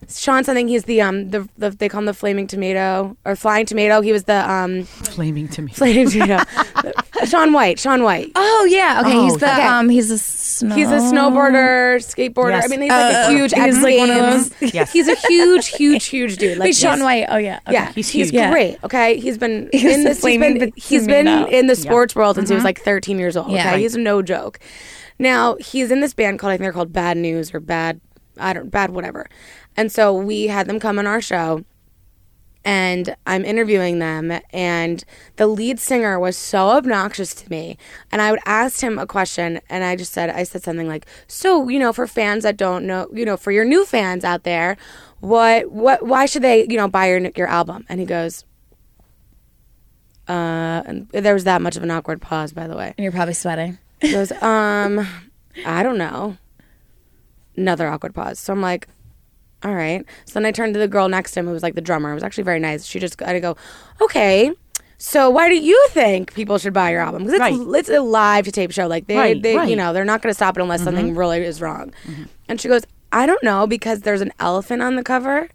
Shaun something. He's the um the, the they call him the flaming tomato or flying tomato. He was the um
Flaming to me.
flaming tomato. [laughs] Shaun White. Shaun White.
Oh yeah, okay.
Oh,
he's the
okay.
um he's a snow.
He's a snowboarder, skateboarder.
Yes.
I mean, he's like a huge.
he's like one of
Games.
those.
Yes. [laughs]
He's a huge, huge, huge dude. Like
Wait, Shaun
he's-
White. Oh yeah, okay.
Yeah,
He's
he's,
huge.
Yeah.
great. Okay, he's been [laughs]
He's
in
the
this. He's
flaming
been he's been in the sports world since he was like 13 years old.
Mm-hmm. Yeah.
okay,
Right.
he's no joke. Now he's in this band called I think they're called Bad News or Bad I don't Bad whatever, and so we had them come on our show. And I'm interviewing them, and the lead singer was so obnoxious to me. And I would ask him a question, and I just said, I said something like, "So, you know, for fans that don't know, you know, for your new fans out there, what, what, why should they, you know, buy your your album?" And he goes, uh, and there was that much of an awkward pause, by the way.
And you're probably sweating.
He goes, [laughs] um, I don't know. Another awkward pause. So I'm like, all right. So then I turned to the girl next to him who was like the drummer. It was actually very nice. She just to go, okay. So why do you think people should buy your album? Because it's,
Right.
it's a live to tape show. Like they,
Right,
they
right.
you know, they're not going to stop it unless something really is wrong. And she goes, I don't know because there's an elephant on the cover.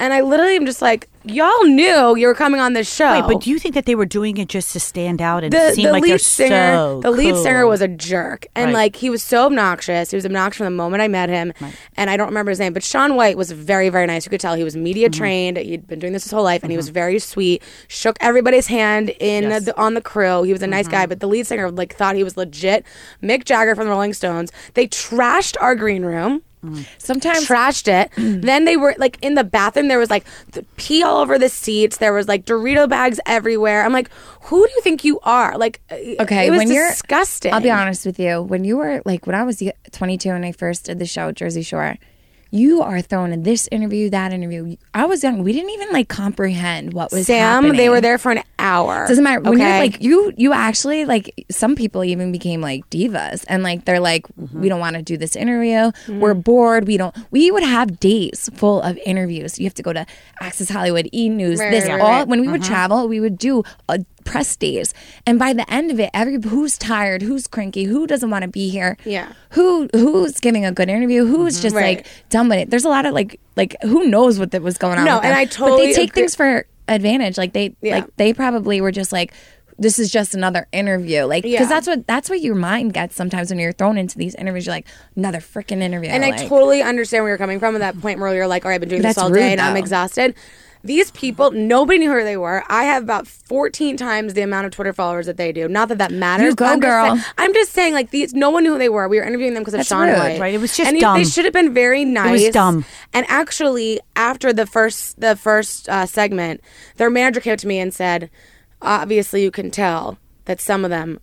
And I literally am just like, y'all knew you were coming on this show.
Wait, but do you think that they were doing it just to stand out and
the,
seem
the
like
lead
they're
singer
so
the lead
cool?
singer was a jerk and
Right.
like he was so obnoxious he was obnoxious from the moment i met him and i don't remember his name but shaun white was very very nice you could tell he was media
Mm-hmm.
trained he'd been doing this his whole life and he was very sweet shook everybody's hand in
Yes. Mm-hmm.
the, on the crew he was a nice guy but the lead singer like thought he was legit mick jagger from the rolling stones they trashed our green room
Sometimes
trashed it. [clears throat] then they were like in the bathroom. There was like the pee all over the seats. There was like Dorito bags everywhere. I'm like, who do you think you are? Like, uh,
Okay,
it was
when you're
disgusting.
I'll be honest with you. When you were like when I was 22 and I first did the show Jersey Shore, you are thrown in this interview, that interview. I was young. We didn't even like comprehend what was
Sam, they were there for an hour.
Doesn't matter. When you're like you, you actually like some people even became like divas, and like they're like,
Mm-hmm.
we don't want to do this interview. We're bored. We don't. We would have days full of interviews. You have to go to Access Hollywood, E News,
Right,
this
right,
all.
right.
When we would travel, we would do a press days, and by the end of it, every who's tired, who's cranky, who doesn't want to be here,
Yeah.
who who's giving a good interview, who's mm-hmm. just
Right.
like done with it. There's a lot of like like who knows what that was going on.
No, and. I
but
totally
they take
agree-
things for advantage. Like they
Yeah.
like they probably were just like this is just another interview like because
Yeah.
that's what that's what your mind gets sometimes when you're thrown into these interviews you're like another freaking interview
And I totally understand where you're coming from at that point where you're like, all right, I've been doing this all
rude,
day and I'm exhausted. These people, nobody knew who they were. I have about 14 times the amount of Twitter followers that they do. Not that that matters.
You go,
I'm just
girl.
saying- I'm just saying, like these, no one knew who they were. We were interviewing them because of
That's
Shaun
rude,
White.
right? It was just
and
dumb.
They should have been very nice.
was dumb.
And actually, after the first the first uh, segment, their manager came up to me and said, "Obviously, you can tell that some of them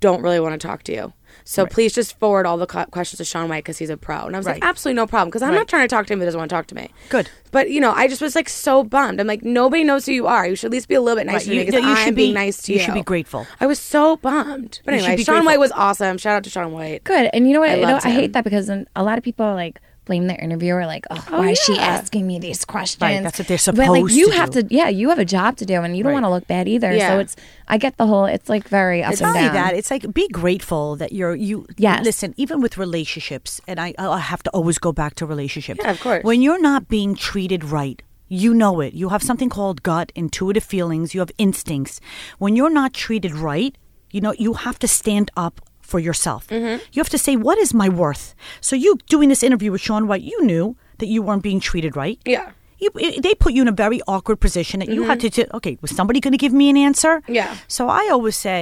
don't really want to talk to you." So please just forward all the co- questions to Shaun White because he's a pro. And I was like, absolutely no problem because I'm not trying to talk to him He doesn't want to talk to me.
Good.
But you know, I just was like so bummed. I'm like, nobody knows who you are. You should at least be a little bit nice
Right,
to me
you-
because
no, you
I'm
should
being
be-
nice to
you
you.
should be grateful.
I was so bummed. But anyway, Shaun
grateful.
White was awesome. Shout out to Shaun White.
good and you know what
I
you know, I hate that because a lot of people are like blame the interviewer, like, oh, why is she asking me these questions?
that's what they're supposed
But like, you
to
have
do.
to, yeah, you have a job to do, and you don't
Right.
want to look bad either.
Yeah.
So it's, I get the whole, it's like very up
It's
and down.
that. It's like be grateful that you're you.
Yes.
Listen, even with relationships, and I I have to always go back to relationships.
Yeah, of course.
When you're not being treated right, you know it. You have something called gut, intuitive feelings. You have instincts. When you're not treated right, you know you have to stand up for yourself.
Mm-hmm.
You have to say, "What is my worth?" So you doing this interview with Shaun White, you knew that you weren't being treated right.
Yeah.
You, it- they put you in a very awkward position that you had to, to okay was somebody going to give me an answer
Mm-hmm. Yeah.
so i always say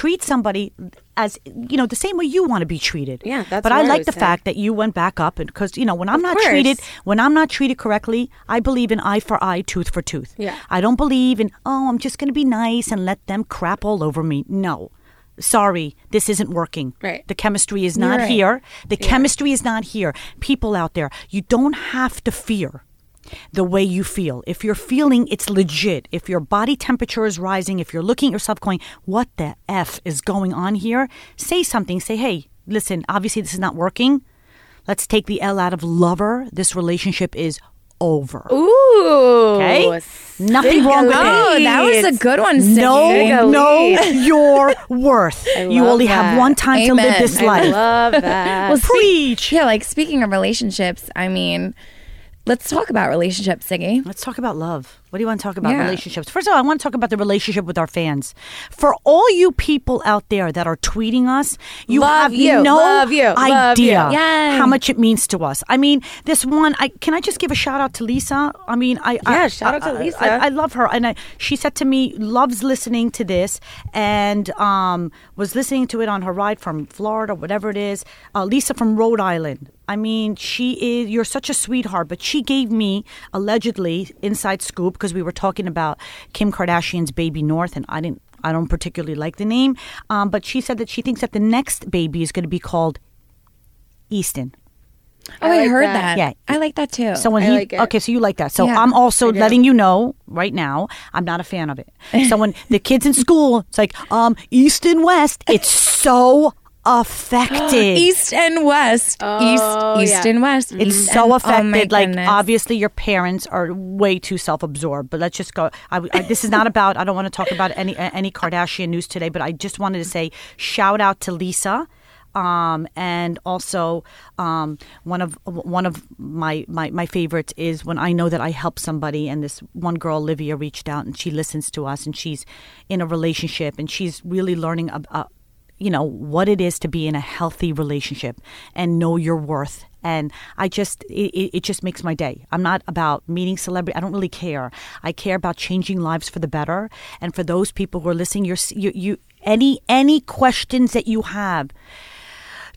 treat somebody as you know the same way you want to be treated
Yeah, that's
but
what
i
I
like
always
the
say.
fact that you went back up and because you know when i'm
Of
not
course.
treated when i'm not treated correctly i believe in eye for eye tooth for tooth
Yeah.
i don't believe in oh i'm just going to be nice and let them crap all over me no sorry this isn't working
Right.
the chemistry is not
right.
here the chemistry is not here people out there you don't have to fear the way you feel. If you're feeling it's legit, if your body temperature is rising, if you're looking at yourself going, what the F is going on here? Say something. Say, hey, listen, obviously this is not working. Let's take the L out of lover. This relationship is over.
Ooh.
Okay? Nothing wrong with
Oh,
it.
that was a good one, Sydney.
Know, know your worth. You
love
only have one time to live
Amen.
this
I
life.
love that.
Well, speak-
Preach.
yeah, like speaking of relationships, I mean, let's talk about relationships, Siggy.
Let's talk about love. What do you want to talk about?
Yeah.
Relationships. First of all, I want to talk about the relationship with our fans. For all you people out there that are tweeting us, you
Love
have
you,
no
love you, love
idea
you.
How much it means to us. I mean, this one. I can I just give a shout out to Lisa. I mean, I I-
Yeah, shout out to
I-
Lisa.
I, I love her, and I, she said to me, loves listening to this, and um, was listening to it on her ride from Florida, whatever it is. Uh, Lisa from Rhode Island. I mean, she is. You're such a sweetheart, but she gave me allegedly inside scoop because we were talking about Kim Kardashian's baby North, and I didn't. I don't particularly like the name, um, but she said that she thinks that the next baby is going to be called Easton.
Oh,
I
I,
like
heard
that.
that.
Yeah.
I like that too.
So when
I
he
like it.
okay, so you like that. So
Yeah,
I'm also letting you know right now, I'm not a fan of it. So when [laughs] the kids in school, it's like um East and West, it's so affected. [gasps]
East and West,
Oh,
East, East
yeah.
and West.
it's
East
so
and-
affected.
Oh
like
goodness.
obviously, your parents are way too self-absorbed. But let's just go. I, I, this is not about. I don't want to talk about any any Kardashian news today. But I just wanted to say shout out to Lisa. Um, and also um, one of one of my, my my favorites is when I know that I help somebody, and this one girl Olivia reached out and she listens to us, and she's in a relationship, and she's really learning about you know what it is to be in a healthy relationship and know your worth. And i just it, it just makes my day. I'm not about meeting celebrity. I don't really care. I care about changing lives for the better. And for those people who are listening you're, you, you any any questions that you have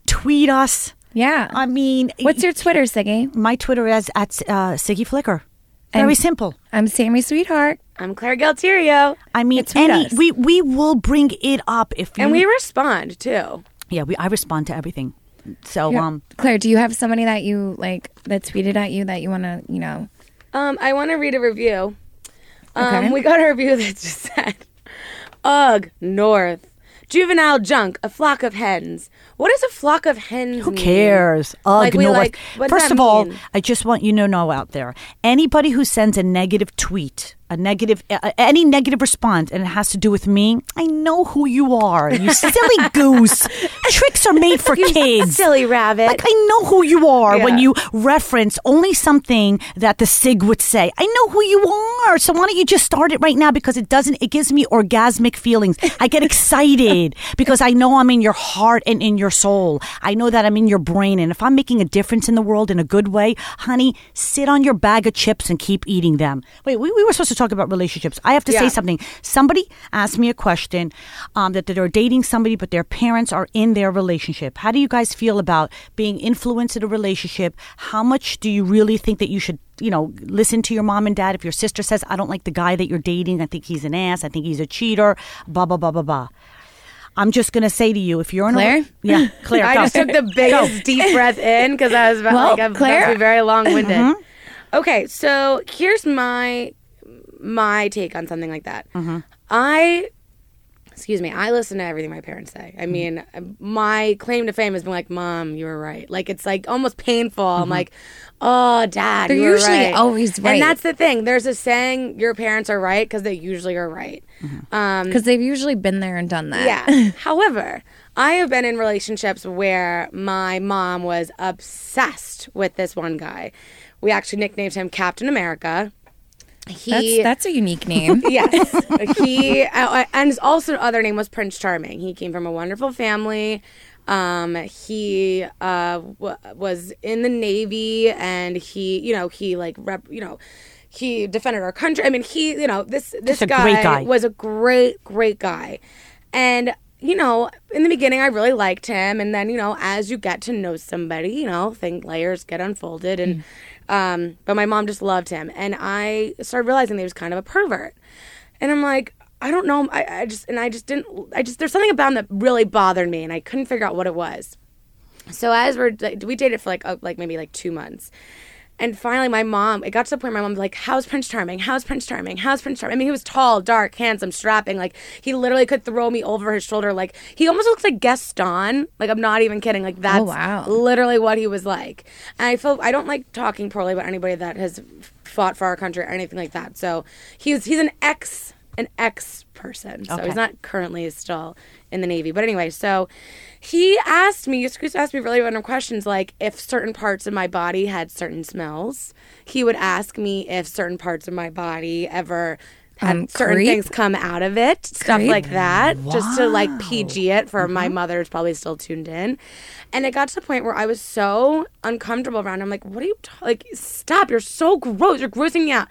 tweet us.
Yeah.
i mean
What's your Twitter, Siggy?
my twitter is at uh, siggy flicker. Very simple.
I'm Sammi Sweetheart.
I'm Claire Galterio.
i mean
tweet
any
us.
we we will bring it up if you
And we respond too.
yeah we i respond to everything so
Yeah.
um
Claire, do you have somebody that you like that tweeted at you that you want to, you know?
Um, I want to read a review. Um,
Okay.
We got a review [laughs] that just said, Ugh, North. Juvenile junk, a flock of hens. What does a flock of hens
Who
mean?
cares? Ugh,
Like, we
North.
like-
First of all. I just want you to know out there anybody who sends a negative tweet, a negative, uh, any negative response, and it has to do with me, I know who you are. You [laughs] silly goose. Tricks are made for [laughs] kids.
Silly rabbit.
Like I know who you are when you reference only something that the Sig would say. I know who you are. So why don't you just start it right now because it doesn't it gives me orgasmic feelings. I get [laughs] excited because I know I'm in your heart and in your soul. I know that I'm in your brain and if I'm making a difference in the world in a good way, honey, sit on your bag of chips and keep eating them. Wait, we, we were supposed to talk about relationships. I have to
Yeah.
say something. Somebody asked me a question um, that they're dating somebody, but their parents are in their relationship. How do you guys feel about being influenced in a relationship? How much do you really think that you should, you know, listen to your mom and dad? If your sister says, I don't like the guy that you're dating, I think he's an ass, I think he's a cheater, blah, blah, blah, blah, blah. I'm just going to say to you, if you're in
Claire?
a. Yeah, [laughs] Claire.
I
go.
just took the biggest deep breath in because I was about
Well,
like I'm
Claire-
to be very long winded.
Mm-hmm.
Okay, so here's my my take on something like that.
Mm-hmm.
I excuse me, I listen to everything my parents say.
Mm-hmm.
I mean, my claim to fame has been like, "Mom, you were right." Like it's like almost painful. I'm like, "Oh, Dad,
Mm-hmm. They're usually
right."
always right.
And that's the thing. There's a saying, "Your parents are right" because they usually are right.
Mm-hmm.
Um,
Because they've usually been there and done that.
yeah. [laughs] However, I have been in relationships where my mom was obsessed with this one guy. We actually nicknamed him Captain America. He
That's that's a unique name. [laughs]
yes. [laughs] he uh, and his also other name was Prince Charming. He came from a wonderful family. Um, he uh, w- was in the Navy, and he, you know, he like rep, you know, he defended our country. I mean, he, you know, this this guy,
guy.
was a great, great guy, and. You know, in the beginning, I really liked him, and then you know, as you get to know somebody, you know, think layers get unfolded, and um, but my mom just loved him, and I started realizing that he was kind of a pervert. And I'm like, I don't know. I, I just, and I just didn't, I just, there's something about him that really bothered me and I couldn't figure out what it was. So as we're, we dated for like, uh, like maybe like two months. And finally, my mom, it got to the point where my mom was like, How's Prince Charming? How's Prince Charming? How's Prince Charming? I mean, he was tall, dark, handsome, strapping. Like, he literally could throw me over his shoulder. Like, he almost looks like Gaston. Like, I'm not even kidding. Like, oh, that's
wow.
literally what he was like. And I feel, I don't like talking poorly about anybody that has fought for our country or anything like that. So he's, he's an ex, an ex person. So
Okay.
he's not currently still in the Navy. But anyway, so he asked me, Scoots asked me really random questions like if certain parts of my body had certain smells. He would ask me if certain parts of my body ever had
Um,
certain
creep?
things come out of it, stuff
Creep?
like that, just to like PG it for my mother who's probably still tuned in. And it got to the point where I was so uncomfortable around. him. I'm like, what are you like? Stop! You're so gross. You're grossing me out.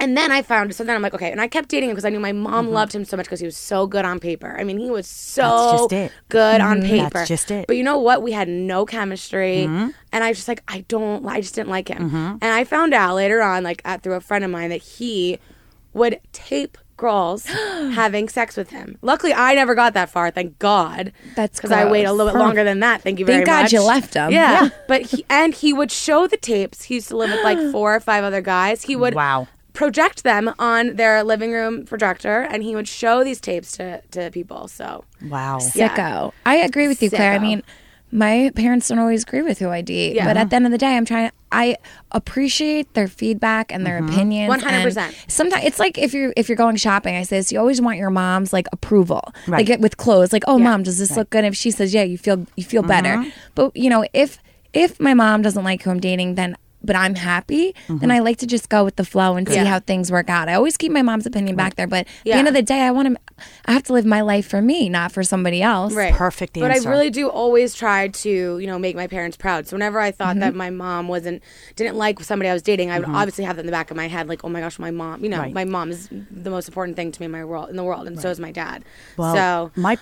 And then I found so then I'm like okay, and I kept dating him because I knew my mom mm-hmm. loved him so much because he was so good on paper. I mean, he was so
That's just it.
good on mm-hmm. paper.
That's just it.
But you know what? We had no chemistry, mm-hmm. and I was just like, I don't, I just didn't like him. And I found out later on, like at, through a friend of mine, that he would tape girls [gasps] having sex with him. Luckily, I never got that far. Thank God.
That's
because I wait a little bit longer than that. Thank you very much.
Thank God
much.
you left him.
Yeah.
Yeah.
but he, and he would show the tapes. He used to live with like [gasps] four or five other guys. He would
Wow.
Project them on their living room projector, and he would show these tapes to to people. So
Wow.
Yeah.
Sicko. I agree with you, Claire. I mean, my parents don't always agree with who I date,
Yeah.
but at uh-huh. the end of the day, I'm trying. I appreciate their feedback and their mm-hmm. opinions.
100%.
Sometimes it's like if you're if you're going shopping, I say this: you always want your mom's like approval,
Right.
like with clothes. Like, oh, mom, does this look good? If she says yeah, you feel you feel better. Mm-hmm. But you know, if if my mom doesn't like who I'm dating, then but I'm happy, then I like to just go with the flow and see
Yeah.
how things work out. I always keep my mom's opinion back there, but at the end of the day, I want to. I have to live my life for me, not for somebody else.
right,
Perfect
But I really do always try to you know make my parents proud. So whenever I thought
Mm-hmm.
that my mom wasn't didn't like somebody I was dating, I would obviously have that in the back of my head, like oh my gosh, my mom. You know,
Right.
my mom is the most important thing to me in my world in the world, and so is my dad.
Well,
so
my,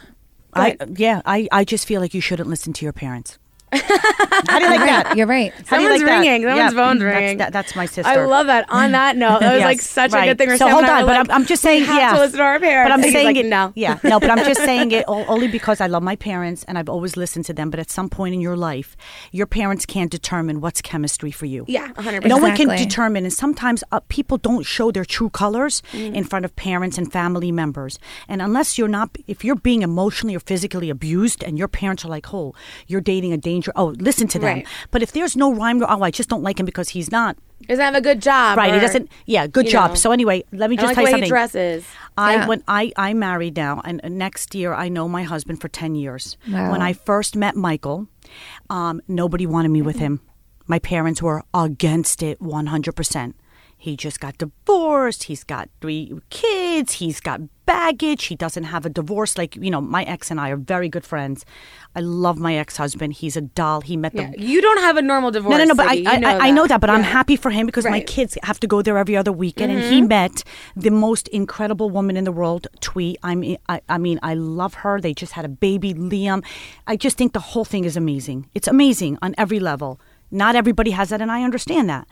I yeah, I I just feel like you shouldn't listen to your parents. How do you like that?
You're right.
How do you
Someone's
like that?
ringing. Someone's
Yeah,
phone's
that's-
ringing.
that- that's my sister.
I love that. On that note, that was [laughs]
Yes,
like such a good thing.
So
Sam
hold on, but
like,
I'm, I'm just saying, yeah.
to listen to our parents.
But I'm
And
saying
like,
it,
now.
yeah, no. But I'm just [laughs] saying it only because I love my parents and I've always listened to them. But at some point in your life, your parents can't determine what's chemistry for you.
Yeah, 100.
No one can determine, and sometimes uh, people don't show their true colors
Mm-hmm.
in front of parents and family members. And unless you're not, if you're being emotionally or physically abused, and your parents are like, "Oh, you're dating a danger," oh, listen to them.
Right.
But if there's no rhyme, or, oh, I just don't like him because he's not
doesn't have a good job.
right. He doesn't. Yeah, good job.
know.
So anyway, let me
I
just
like
tell
the
you
way he
something.
dresses.
I
Yeah.
when I I married now, and next year I know my husband for ten years.
Wow.
When I first met Michael, um, nobody wanted me with him. My parents were against it one hundred percent. He just got divorced. He's got three kids. He's got baggage. He doesn't have a divorce. Like you know, my ex and I are very good friends. I love my ex husband. He's a doll. He met
Yeah.
the
You don't have a normal divorce.
no, no, no. But I, I,
know
I, I know that. But I'm happy for him because my
Right. Mm-hmm.
kids have to go there every other weekend, and he met the most incredible woman in the world, Twee. I mean, I, I mean, I love her. They just had a baby, Liam. I just think the whole thing is amazing. It's amazing on every level. Not everybody has that, and I understand that.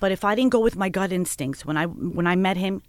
But if I didn't go with my gut instincts when I when I met him,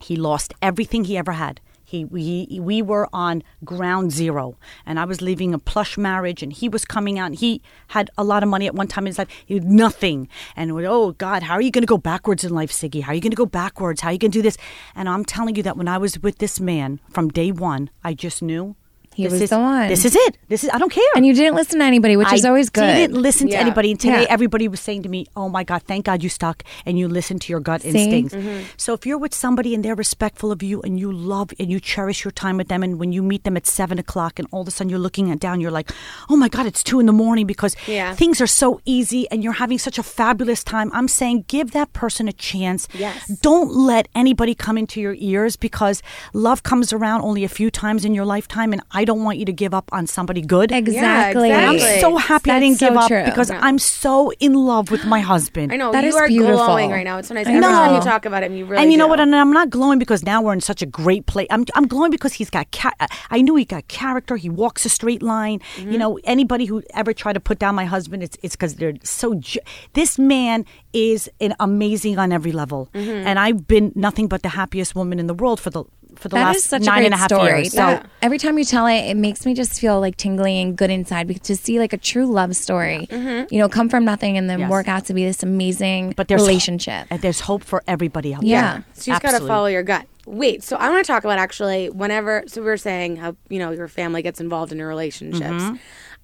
he lost everything he ever had. He we we were on ground zero, and I was leaving a plush marriage, and he was coming out. and He had a lot of money at one time in his life. He had nothing, and oh God, how are you going to go backwards in life, Siggy? How are you going to go backwards? How are you going to do this? And I'm telling you that when I was with this man from day one, I just knew
He
this
was
is,
the one.
This is it. This is I don't care.
And you didn't listen to anybody, which is always good.
I didn't listen to
Yeah.
anybody. And today,
Yeah.
everybody was saying to me, "Oh my God, thank God you stuck and you listened to your gut
See? Mm-hmm.
instincts." So if you're with somebody and they're respectful of you and you love and you cherish your time with them, and when you meet them at seven o'clock and all of a sudden you're looking at down, you're like, "Oh my God, it's two in the morning," because
Yeah.
things are so easy and you're having such a fabulous time. I'm saying, give that person a chance.
Yes.
Don't let anybody come into your ears because love comes around only a few times in your lifetime, and I don't want you to give up on somebody good.
exactly.
Yeah,
And I'm so happy I didn't
so
give up
true.
because
Yeah.
I'm so in love with my husband.
I know
That
you
is
are
beautiful.
glowing right now. It's so nice.
I
Every time you talk about him, you really
and you know what? And I'm not glowing because now we're in such a great place. I'm, I'm glowing because he's got. Ca- I knew he got character. He walks a straight line.
Mm-hmm.
You know, anybody who ever tried to put down my husband, it's it's because they're so. Ju- this man is an amazing on every level,
Mm-hmm.
and I've been nothing but the happiest woman in the world for the for the
That
last
is such
nine
a great
and a half
story.
years. So.
That- every time you tell it, it makes me just feel like tingly and good inside because to see like a true love story, you know, come from nothing and then
Yes.
work out to be this amazing
But there's
relationship.
and there's hope for everybody out
Yeah.
there.
So you just got to follow your gut. Wait, so I want to talk about actually whenever. So we were saying how you know your family gets involved in your relationships.
Mm-hmm.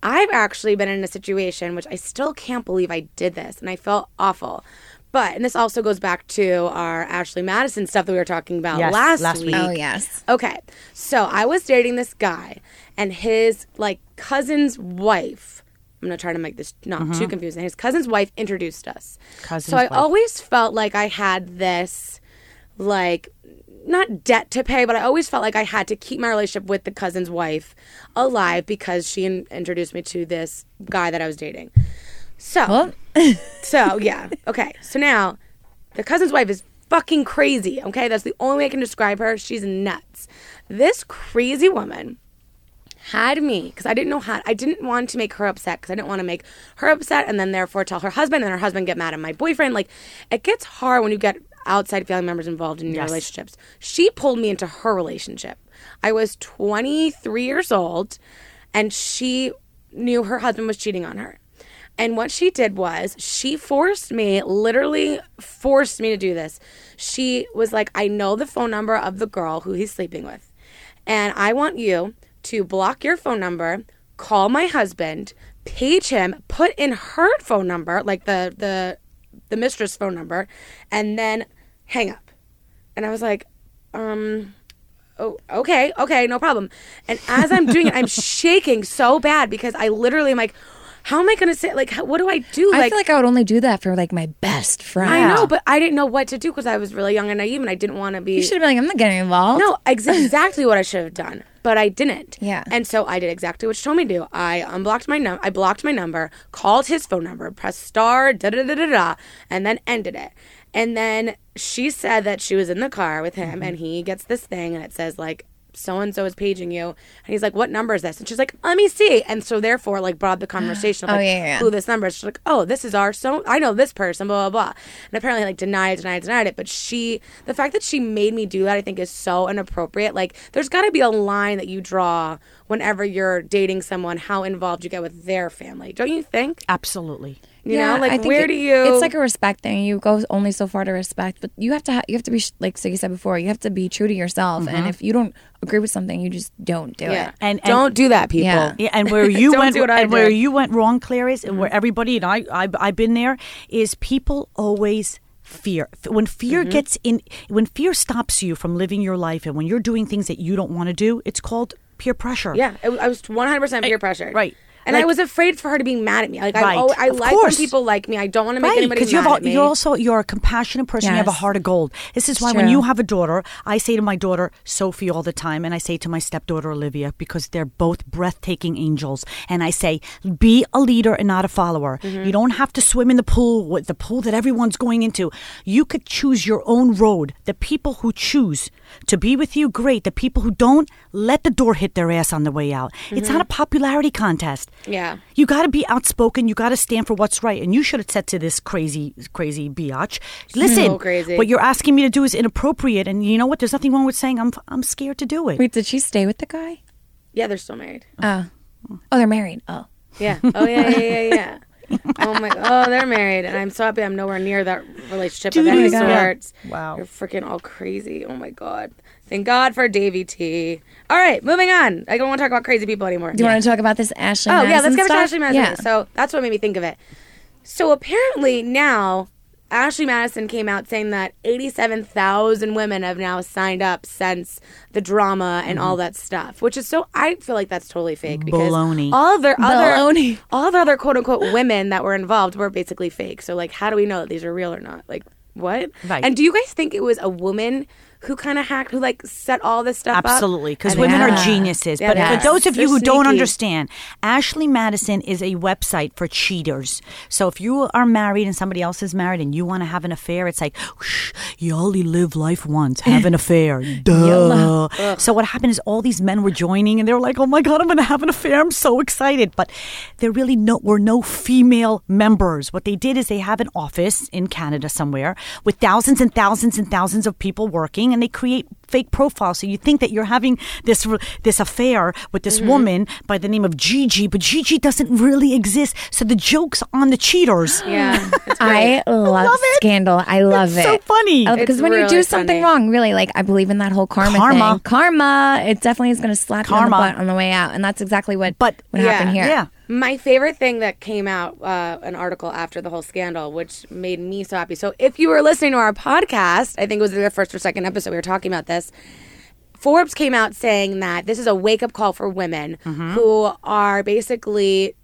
I've actually been in a situation which I still can't believe I did this, and I felt awful. But and this also goes back to our Ashley Madison stuff that we were talking about
Yes,
last,
last
week.
week.
Oh yes.
Okay, so I was dating this guy, and his like cousin's wife. I'm gonna try to make this not too mm-hmm. confusing. His cousin's wife introduced us.
Cousin's
so I
wife.
always felt like I had this, like, not debt to pay, but I always felt like I had to keep my relationship with the cousin's wife alive because she in- introduced me to this guy that I was dating. So, [laughs] so yeah, okay. So now, the cousin's wife is fucking crazy. Okay, that's the only way I can describe her. She's nuts. This crazy woman had me because I didn't know how. I didn't want to make her upset because I didn't want to make her upset and then therefore tell her husband and her husband get mad at my boyfriend. Like, it gets hard when you get outside family members involved in your
Yes.
relationships. She pulled me into her relationship. I was 23 years old, and she knew her husband was cheating on her. And what she did was she forced me, literally forced me to do this. She was like, I know the phone number of the girl who he's sleeping with. And I want you to block your phone number, call my husband, page him, put in her phone number, like the the the mistress phone number, and then hang up. And I was like, um, oh, okay, okay, no problem. And as I'm doing it, I'm [laughs] shaking so bad because I literally am like, how am I going to say, like, how, what do I do?
I feel like I would only do that for like my best friend.
I know, but I didn't know what to do because I was really young and naive and I didn't want to be.
you should have been like, I'm not getting involved.
No, [laughs] ex- exactly what I should have done, but I didn't.
Yeah.
And so I did exactly what she told me to do. I unblocked my num, I blocked my number, called his phone number, pressed star, da da da da da, and then ended it. And then she said that she was in the car with him, mm-hmm. and he gets this thing, and it says like. So and so is paging you, and he's like, "What number is this?" And she's like, "Let me see." And so therefore, like, brought the conversation of [gasps]
Oh, yeah, yeah.
who this number is. She's like, "Oh, this is our so I know this person." Blah blah blah. And apparently, like, denied, denied, denied it. But she, the fact that she made me do that, I think is so inappropriate. Like, there's got to be a line that you draw whenever you're dating someone, how involved you get with their family. Don't you think?
Absolutely.
You know, like
I think
where
it-
do you?
It's like a respect thing. You go only so far to respect, but you have to. Ha- you have to be sh- like Siggy said before. You have to be true to yourself, and if you don't agree with something, you just don't do
yeah.
it.
And- and-
don't do that, people.
Yeah.
Yeah, and where [laughs] you went,
do what
and where you went wrong, Claire, is and where everybody and I, I, I've been there, is people always fear. When fear
Mm-hmm.
gets in, when fear stops you from living your life, and when you're doing things that you don't want to do, it's called peer pressure.
Yeah, it, I was 100% peer pressure.
right.
And I was afraid for her to be mad at me. Like, I,
Right.
I
Of
like when people like me. I don't want to make
Right,
anybody mad
you're,
at me.
you're also you're a compassionate person. You have a heart of gold. This is why when you have a daughter, I say to my daughter Sophie all the time, and I say to my stepdaughter Olivia because they're both breathtaking angels. And I say, be a leader and not a follower.
Mm-hmm.
You don't have to swim in the pool with the pool that everyone's going into. You could choose your own road. The people who choose to be with you, great. The people who don't, let the door hit their ass on the way out. It's
Mm-hmm.
not a popularity contest.
Yeah.
You got to be outspoken. You got to stand for what's right. And you should have said to this crazy, crazy biatch, listen,
So [laughs] crazy.
what you're asking me to do is inappropriate. And you know what? There's nothing wrong with saying I'm, I'm scared to do it.
Wait, did she stay with the guy?
Yeah, they're still married.
Oh, oh, they're married. Oh,
Yeah. Oh yeah, yeah, yeah, yeah. [laughs] [laughs] oh my. Oh, they're married, and I'm so happy I'm nowhere near that relationship of any
my God.
sorts.
Wow.
You're freaking all crazy. Oh my god. Thank God for Davy T. All right, moving on. I don't want to talk about crazy people anymore.
do you want to talk about this Ashley?
Oh yeah, let's get back to? Ashley Madison.
Yeah.
So that's what made me think of it. So apparently now Ashley Madison came out saying that 87,000 women have now signed up since the drama and all mm-hmm. that stuff, which is so I feel like that's totally fake because
Baloney.
all of their
Baloney.
other [laughs] all the other quote unquote women that were involved were basically fake. So like how do we know that these are real or not? Like what?
Right.
And do you guys think it was a woman who kind of hacked who like set all this stuff up?
Absolutely, because women
Yeah.
are geniuses.
Yeah,
but
they
for those of you
They're
who don't understand, Ashley Madison is a website for cheaters. So if you are married and somebody else is married and you want to have an affair, it's like, shh, you only live life once. Have an [laughs] affair. Duh. So what happened is all these men were joining and they were like, oh my God, I'm going to have an affair. I'm so excited. But there really no, were no female members. What they did is they have an office in Canada somewhere with thousands and thousands and thousands of people working and they create fake profile. So you think that you're having this this affair with this woman by the name of Gigi, but Gigi doesn't really exist. So the joke's on the cheaters. [gasps]
Yeah. It's [gasps] great.
I love,
love it.
scandal. I love
It's
it.
so funny.
Because
It's
when you do something
funny.
wrong, really, like I believe in that whole karma,
Karma.
thing. Karma, it definitely is going to slap you on the butt on the way out, and that's exactly what
But-
what
Yeah.
happened here.
Yeah.
My favorite thing that came out, uh, an article after the whole scandal, which made me so happy. So, if you were listening to our podcast, I think it was the first or second episode we were talking about this. Forbes came out saying that this is a wake up call for women mm-hmm. who are basically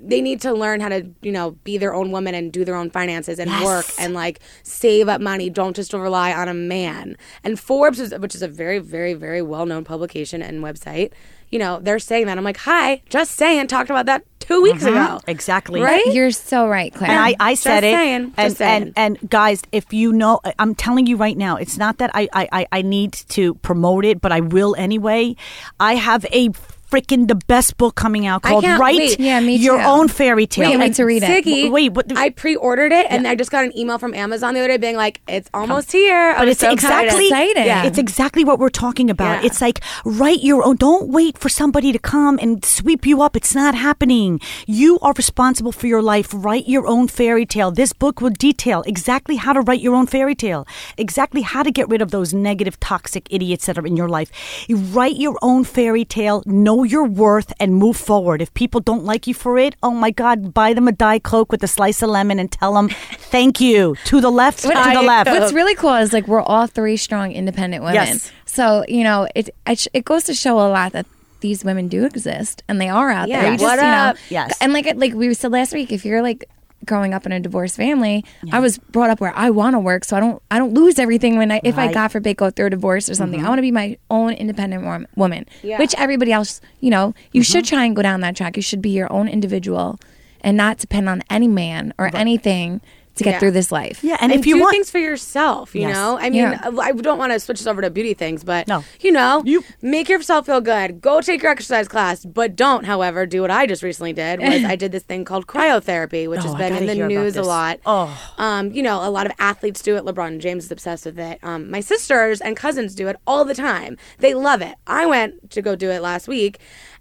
they need to learn how to you know be their own woman and do their own finances and work and like save up money. Don't just rely on a man. And forbes is, which is a very very very well known publication and website you know they're saying that i'm like hi just saying talked about that two weeks mm-hmm. ago
Exactly.
Right?
You're so right, Claire.
And I, I
Just
said it.
saying,
and,
saying.
and and guys, if you know, I'm telling you right now, it's not that I, I, I- I need to promote it, but I will anyway. I have a freaking the best book coming out called Write
wait.
Yeah, me
Your
too.
Own Fairy Tale.
Wait
And-
to read it.
Siggy,
Wait, what
I pre-ordered it, and I just got an email from Amazon the other day being like, "It's almost here." I
But
was
it's
so excited.
exactly
Excited.
Yeah.
it's exactly what we're talking about.
Yeah.
It's like write your own. Don't wait for somebody to come and sweep you up. It's not happening. You are responsible for your life. Write your own fairy tale. This book will detail exactly how to write your own fairy tale. Exactly how to get rid of those negative, toxic idiots that are in your life. You write your own fairy tale. Know your worth and move forward. If people don't like you for it, oh my God, buy them a Diet Coke with a slice of lemon and tell them thank you to the left, to the left.
What's really cool is like we're all three strong, independent women.
Yes.
So you know, it it, it goes to show a lot that these women do exist and they are out
Yeah.
there. You just,
What
you know,
up?
Yes.
And like like we said last week, if you're like growing up in a divorced family, I was brought up where I want to work, so I don't I don't lose everything when I if I
Right.
God forbid go through a divorce or something. Mm-hmm. I want to be my own independent wom- woman,
Yeah.
which everybody else, you know, you should mm-hmm. try and go down that track. You should be your own individual and not depend on any man or anything to get
Yeah.
through this life.
Yeah, and,
and
if you
do
want,
things for yourself, you
Yes.
know. I mean,
Yeah.
I don't want to switch this over to beauty things, but
No.
you know,
You-
make yourself feel good. Go take your exercise class, but don't, however, do what I just recently did. Was [laughs] I did this thing called cryotherapy, which
Oh,
has been in the news a lot.
Oh.
Um, you know, a lot of athletes do it. LeBron James is obsessed with it. Um, my sisters and cousins do it all the time. They love it. I went to go do it last week,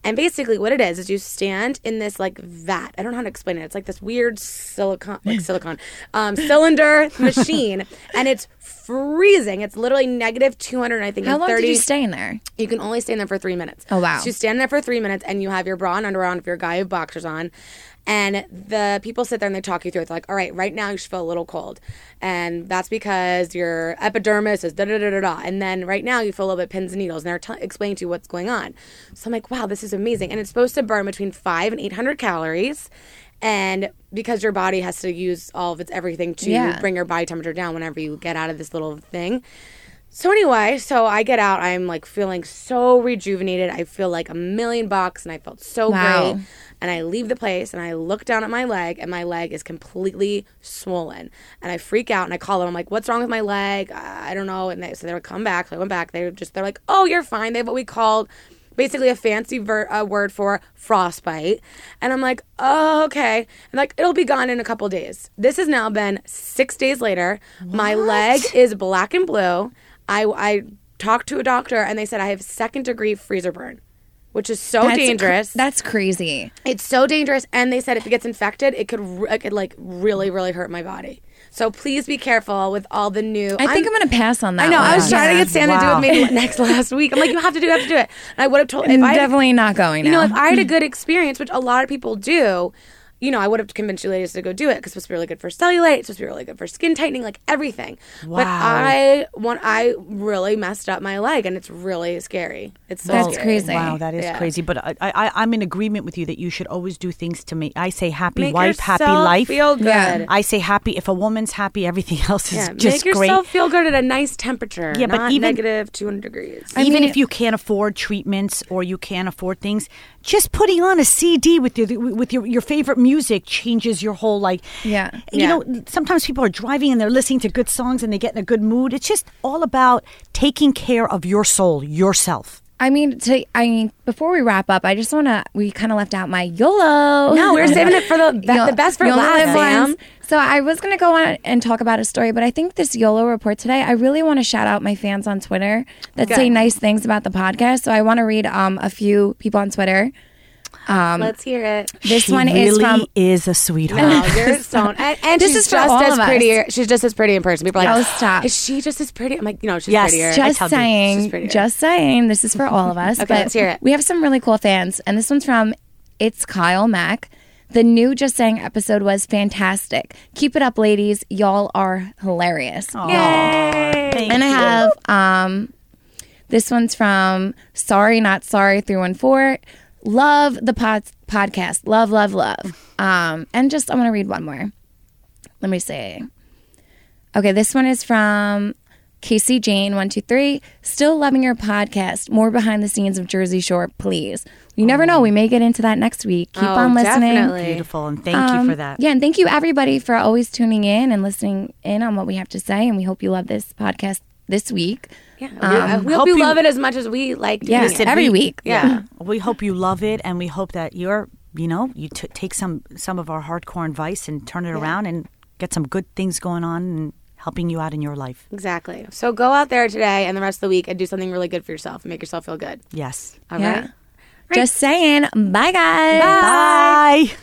and basically, what it is is you stand in this like vat. I don't know how to explain it. It's like this weird silicon, like [laughs] silicon, um, cylinder [laughs] machine, and it's freezing. It's literally negative two hundred. I think.
How long
30,
did you stay in there?
you can only stay in there for three minutes.
Oh, wow.
So you stand there for three minutes and you have your bra and underwear on if you're a guy, you have boxers on. And the people sit there and they talk you through it. They're like, all right, right now you should feel a little cold. And that's because your epidermis is da da da da da. And then right now you feel a little bit pins and needles. And they're t- explaining to you what's going on. So I'm like, wow, this is amazing. And it's supposed to burn between five and 800 calories. And because your body has to use all of its everything to
Yeah.
bring your body temperature down whenever you get out of this little thing. So anyway, so I get out. I'm like feeling so rejuvenated. I feel like a million bucks, and I felt so
Wow.
great. And I leave the place, and I look down at my leg, and my leg is completely swollen. And I freak out, and I call them. I'm like, "What's wrong with my leg? I don't know." And they, so they would come back. So I went back. They just they're like, "Oh, you're fine." They have what we called basically a fancy ver- uh, word for frostbite. And I'm like, oh, okay. And like, it'll be gone in a couple days. This has now been six days later. My leg is black and blue. I, I talked to a doctor and they said I have second degree freezer burn, which is so
That's cr-
dangerous.
that's crazy.
It's so dangerous, and they said if it gets infected, it could r- it could like really really hurt my body. So please be careful with all the new.
I think I'm, gonna pass on that.
I know. I
one.
was trying to get Santa to do it maybe [laughs] next last week. I'm like, you have to do, it, you have to do it. And I would have told.
I'm
If I
definitely not going.
you know,
now.
if I had a [laughs] good experience, which a lot of people do, you know, I would have convinced you ladies to go do it because it's supposed to be really good for cellulite. It's supposed to be really good for skin tightening, like everything.
Wow.
But I want, I really messed up my leg, and it's really scary. It's so
That's
scary.
crazy.
Wow, that is
Yeah.
crazy. But I, I, I'm in agreement with you that you should always do things to make. I say happy
Make
wife, happy
yourself
life.
Feel good.
Yeah.
I say happy. If a woman's happy, everything [laughs] else is
Yeah,
just
make
great.
yourself feel good at a nice temperature.
Yeah, but
not
even-
negative 200 degrees.
Even
mean-
if you can't afford treatments or you can't afford things, just putting on a CD with your with your, your favorite music changes your whole like.
Yeah.
You
Yeah.
know, sometimes people are driving and they're listening to good songs and they get in a good mood. It's just all about taking care of your soul, yourself.
I mean, to, I mean, before we wrap up, I just want to. We kind of left out my YOLO.
No, we're [laughs] saving it for the be- the best for
only
last, Sam.
So I was going to go on and talk about a story, but I think this YOLO report today, I really want to shout out my fans on Twitter that say nice things about the podcast. So I want to read um, a few people on Twitter. Um,
Let's hear it.
this
She
one is from
is a sweetheart.
No, you're [laughs] so and, and
This
she's
is
just as
of
prettier. She's just as pretty in person. People are like,
Oh, stop.
Is she just as pretty? I'm like, no, she's
Yes,
prettier.
I
just
tell you,
she's
saying,
prettier.
just saying, this is for all of us.
Okay,
but
let's hear it.
We have some really cool fans, and this one's from It's Kyle Mack. The new Just Saying episode was fantastic. Keep it up, ladies. Y'all are hilarious.
Yay!
Thank
And I
you.
have um, this one's from Sorry Not Sorry three one four. Love the pod- podcast. Love, love, love. Um, and just I want to read one more. Let me see. Okay, this one is from Casey Jane one two three. Still loving your podcast. More behind the scenes of Jersey Shore, please. You never know. We may get into that next week. Keep
Oh,
on listening.
definitely.
Beautiful, and thank
Um,
you for that.
Yeah, and thank you everybody for always tuning in and listening in on what we have to say. And we hope you love this podcast this week.
Yeah, we- uh, um, we hope,
hope
you
you-
love it as much as we like. doing
Yeah,
it.
Every week.
Yeah.
We hope you love it, and we hope that you're, you know, you t- take some some of our hardcore advice and turn it around and get some good things going on and helping you out in your life.
Exactly. So go out there today and the rest of the week and do something really good for yourself and make yourself feel good.
Yes.
All
Yeah.
right.
Just saying. Bye, guys.
Bye.